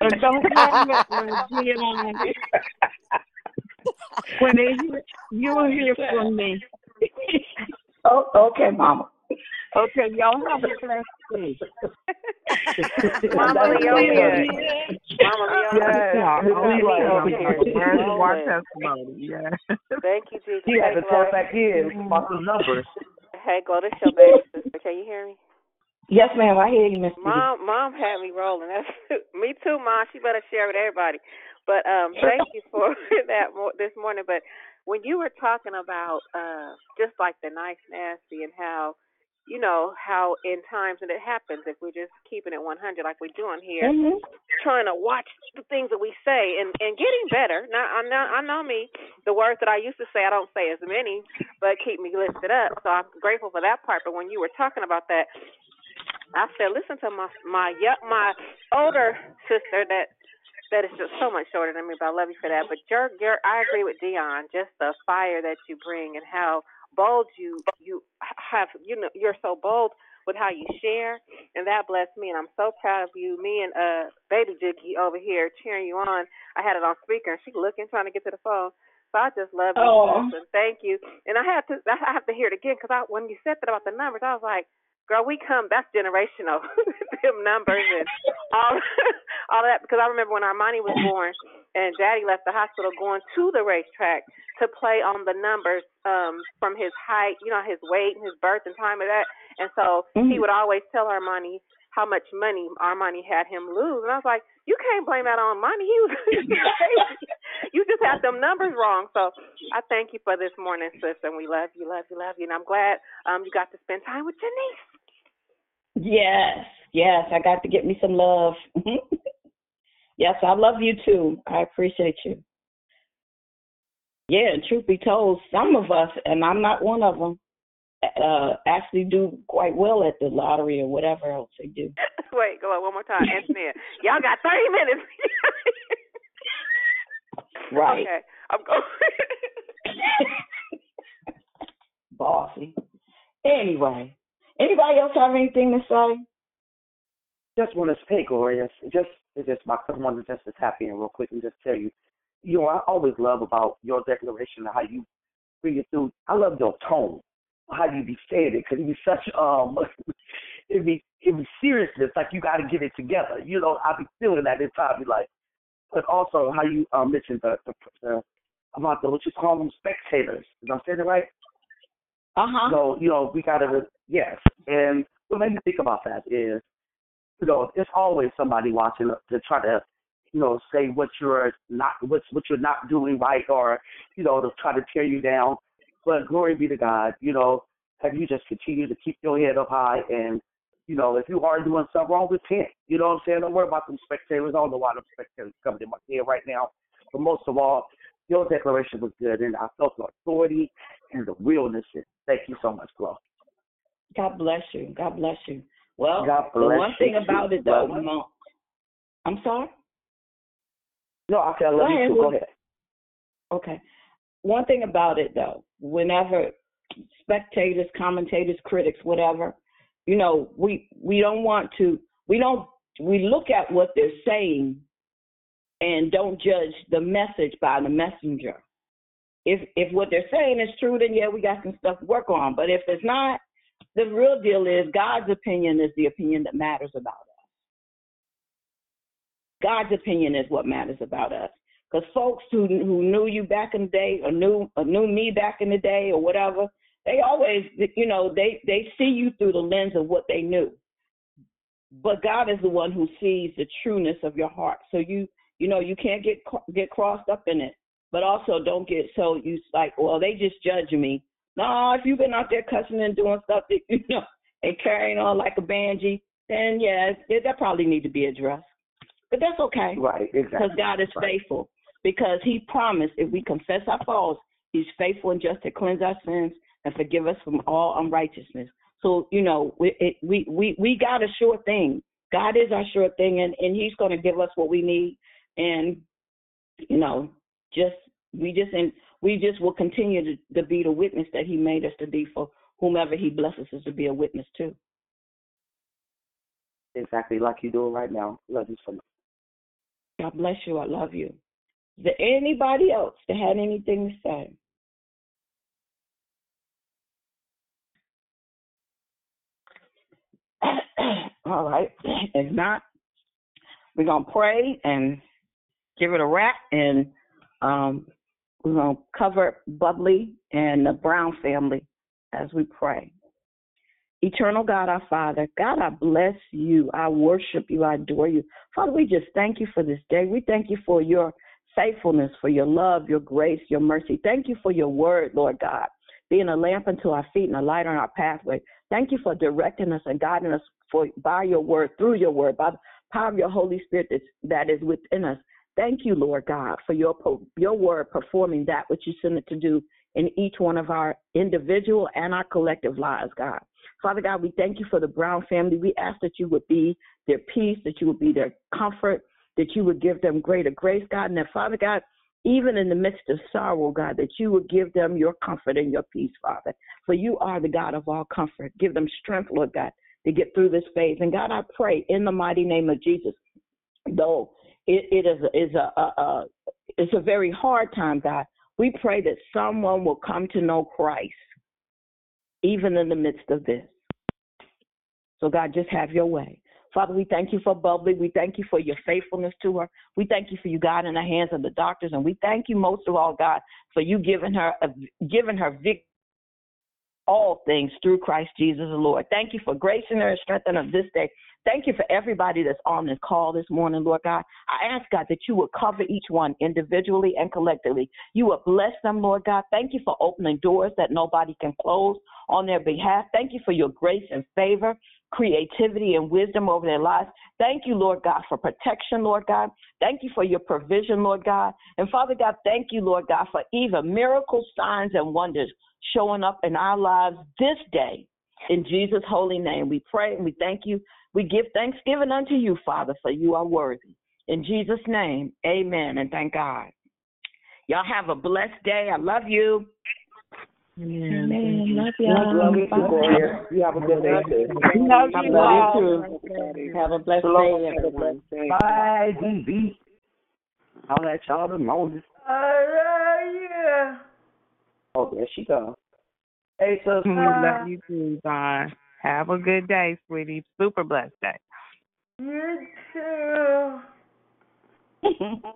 And don't hang up my Gian. When they hear, you'll hear from me. Oh, okay, Mama. Okay, y'all have a blessed day. Mama Leonia. Mama Leonia. Yeah, Thank you, Jesus. Our testimony. Yeah. Thank you, Jesus. You had Hey, to talk back in about the numbers. Hey, Glow, this your baby sister. Can you hear me? Yes, ma'am. I hear you, Miss. Mom, mom had me rolling. That's me too, mom. She better share with everybody. But um, thank you for that mo- this morning. But when you were talking about uh, just like the nice nasty and how, you know, how in times and it happens if we're just keeping it 100 like we're doing here, Mhm. trying to watch the things that we say and and getting better. Now I know I know me. The words that I used to say I don't say as many, but keep me lifted up. So I'm grateful for that part. But when you were talking about that, I said, listen to my my my older sister that that is just so much shorter than me, but I love you for that. But your your I agree with Dion, just the fire that you bring and how bold you you have you know you're so bold with how you share and that blessed me and I'm so proud of you. Me and uh baby Jicky over here cheering you on. I had it on speaker and she looking trying to get to the phone. So I just love you, Oh. and thank you. And I had to I have to hear it again because I when you said that about the numbers, I was like, girl, we come. That's generational. Them numbers and all all of that. Because I remember when Armani was born and Daddy left the hospital going to the racetrack to play on the numbers um from his height, you know, his weight and his birth and time of that. And so he Mhm. would always tell Armani how much money Armani had him lose. And I was like, you can't blame that on money. He was crazy. You just had them numbers wrong. So I thank you for this morning, sis, and we love you, love you, love you. And I'm glad um you got to spend time with your niece. Yes, yes. I got to get me some love. yes, I love you too. I appreciate you. Yeah, and truth be told, some of us, and I'm not one of them, uh, actually do quite well at the lottery or whatever else they do. Wait, go on one more time. Antonia. Y'all got 30 minutes. Right. Okay. I'm going. Bossy. Anyway, anybody else have anything to say? Just want to say, Gloria, just it's just my I wanted just to tap in real quick and just tell you, you know, I always love about your declaration and how you bring it through. I love your tone, how you be saying it, because it be such um, it be it be seriousness, like you got to get it together. You know, I be feeling that inside me, like, but also how you um mentioned the, the, the about the what you call them spectators. Did I say that right? Uh huh. So, you know, we gotta yes. And what made me think about that is, you know, there's always somebody watching to try to, you know, say what you're not what's what you're not doing right or, you know, to try to tear you down. But glory be to God, you know, have you just continue to keep your head up high and you know, if you are doing something wrong, repent. You know what I'm saying? Don't worry about them spectators. I don't know why them spectators coming in my head right now. But most of all, your declaration was good, and I felt the authority and the realness. it. Thank you so much, Flo. God bless you. God bless you. Well, God the bless one thing you, about it though, brother. Mo- I'm sorry. No, I I love Go you ahead, too. Go ahead. Okay. One thing about it though, whenever spectators, commentators, critics, whatever, you know, we we don't want to we don't we look at what they're saying and don't judge the message by the messenger. If if what they're saying is true, then yeah, we got some stuff to work on. But if it's not, the real deal is God's opinion is the opinion that matters about us. God's opinion is what matters about us. Because folks who who knew you back in the day, or knew or knew me back in the day, or whatever, they always, you know, they they see you through the lens of what they knew. but God is the one who sees the trueness of your heart. So you you know you can't get get crossed up in it, but also don't get so you like well they just judge me. No, if you've been out there cussing and doing stuff that you know and carrying on like a banshee, then yeah, that probably need to be addressed. But that's okay. Right, exactly. Because God is right. faithful. Because He promised if we confess our faults, He's faithful and just to cleanse our sins and forgive us from all unrighteousness. So you know, we it, we we we got a sure thing. God is our sure thing, and and He's going to give us what we need. And you know, just we just and we just will continue to, to be the witness that He made us to be for whomever He blesses us to be a witness to. Exactly like you're doing right now. Love you so much. God bless you. I love you. Is there anybody else that had anything to say? All right. If not, we're gonna pray and give it a wrap, and um, we're gonna cover Bubbly and the Brown family as we pray. Eternal God, our Father, God, I bless you. I worship you. I adore you. Father, we just thank you for this day. We thank you for your faithfulness, for your love, your grace, your mercy. Thank you for your word, Lord God, being a lamp unto our feet and a light on our pathway. Thank you for directing us and guiding us for by your word, through your word, by the power of your Holy Spirit that's, that is within us. Thank you, Lord God, for your your word performing that which you sent it to do in each one of our individual and our collective lives, God. Father God, we thank you for the Brown family. We ask that you would be their peace, that you would be their comfort, that you would give them greater grace, God, and that, Father God, even in the midst of sorrow, God, that you would give them your comfort and your peace, Father. For you are the God of all comfort. Give them strength, Lord God, to get through this phase. And God, I pray in the mighty name of Jesus, though it, it is, a, is a, a, a it's a very hard time, God. We pray that someone will come to know Christ, even in the midst of this. So, God, just have your way. Father, we thank you for Bubbly. We thank you for your faithfulness to her. We thank you for you, God, in the hands of the doctors. And we thank you most of all, God, for you giving her giving her victory all things through Christ Jesus the Lord. Thank you for gracing her and strengthening her this day. Thank you for everybody that's on this call this morning, Lord God. I ask, God, that you would cover each one individually and collectively. You would bless them, Lord God. Thank you for opening doors that nobody can close on their behalf. Thank you for your grace and favor, creativity and wisdom over their lives. Thank you, Lord God, for protection, Lord God. Thank you for your provision, Lord God. And Father God, thank you, Lord God, for even miracles, signs, and wonders showing up in our lives this day. In Jesus' holy name, we pray and we thank you. We give thanksgiving unto you, Father, for you are worthy. In Jesus' name, amen and thank God. Y'all have a blessed day. I love you. Amen. Amen. Love y'all. Love you, Gloria. You have a good day too. Love you all. Have a blessed day, everyone. Bye, DB. I'll let y'all the Moses. yeah. Oh, there she goes. Hey, sister. Love you too, Bye. Have a good day, sweetie. Super blessed day. You too.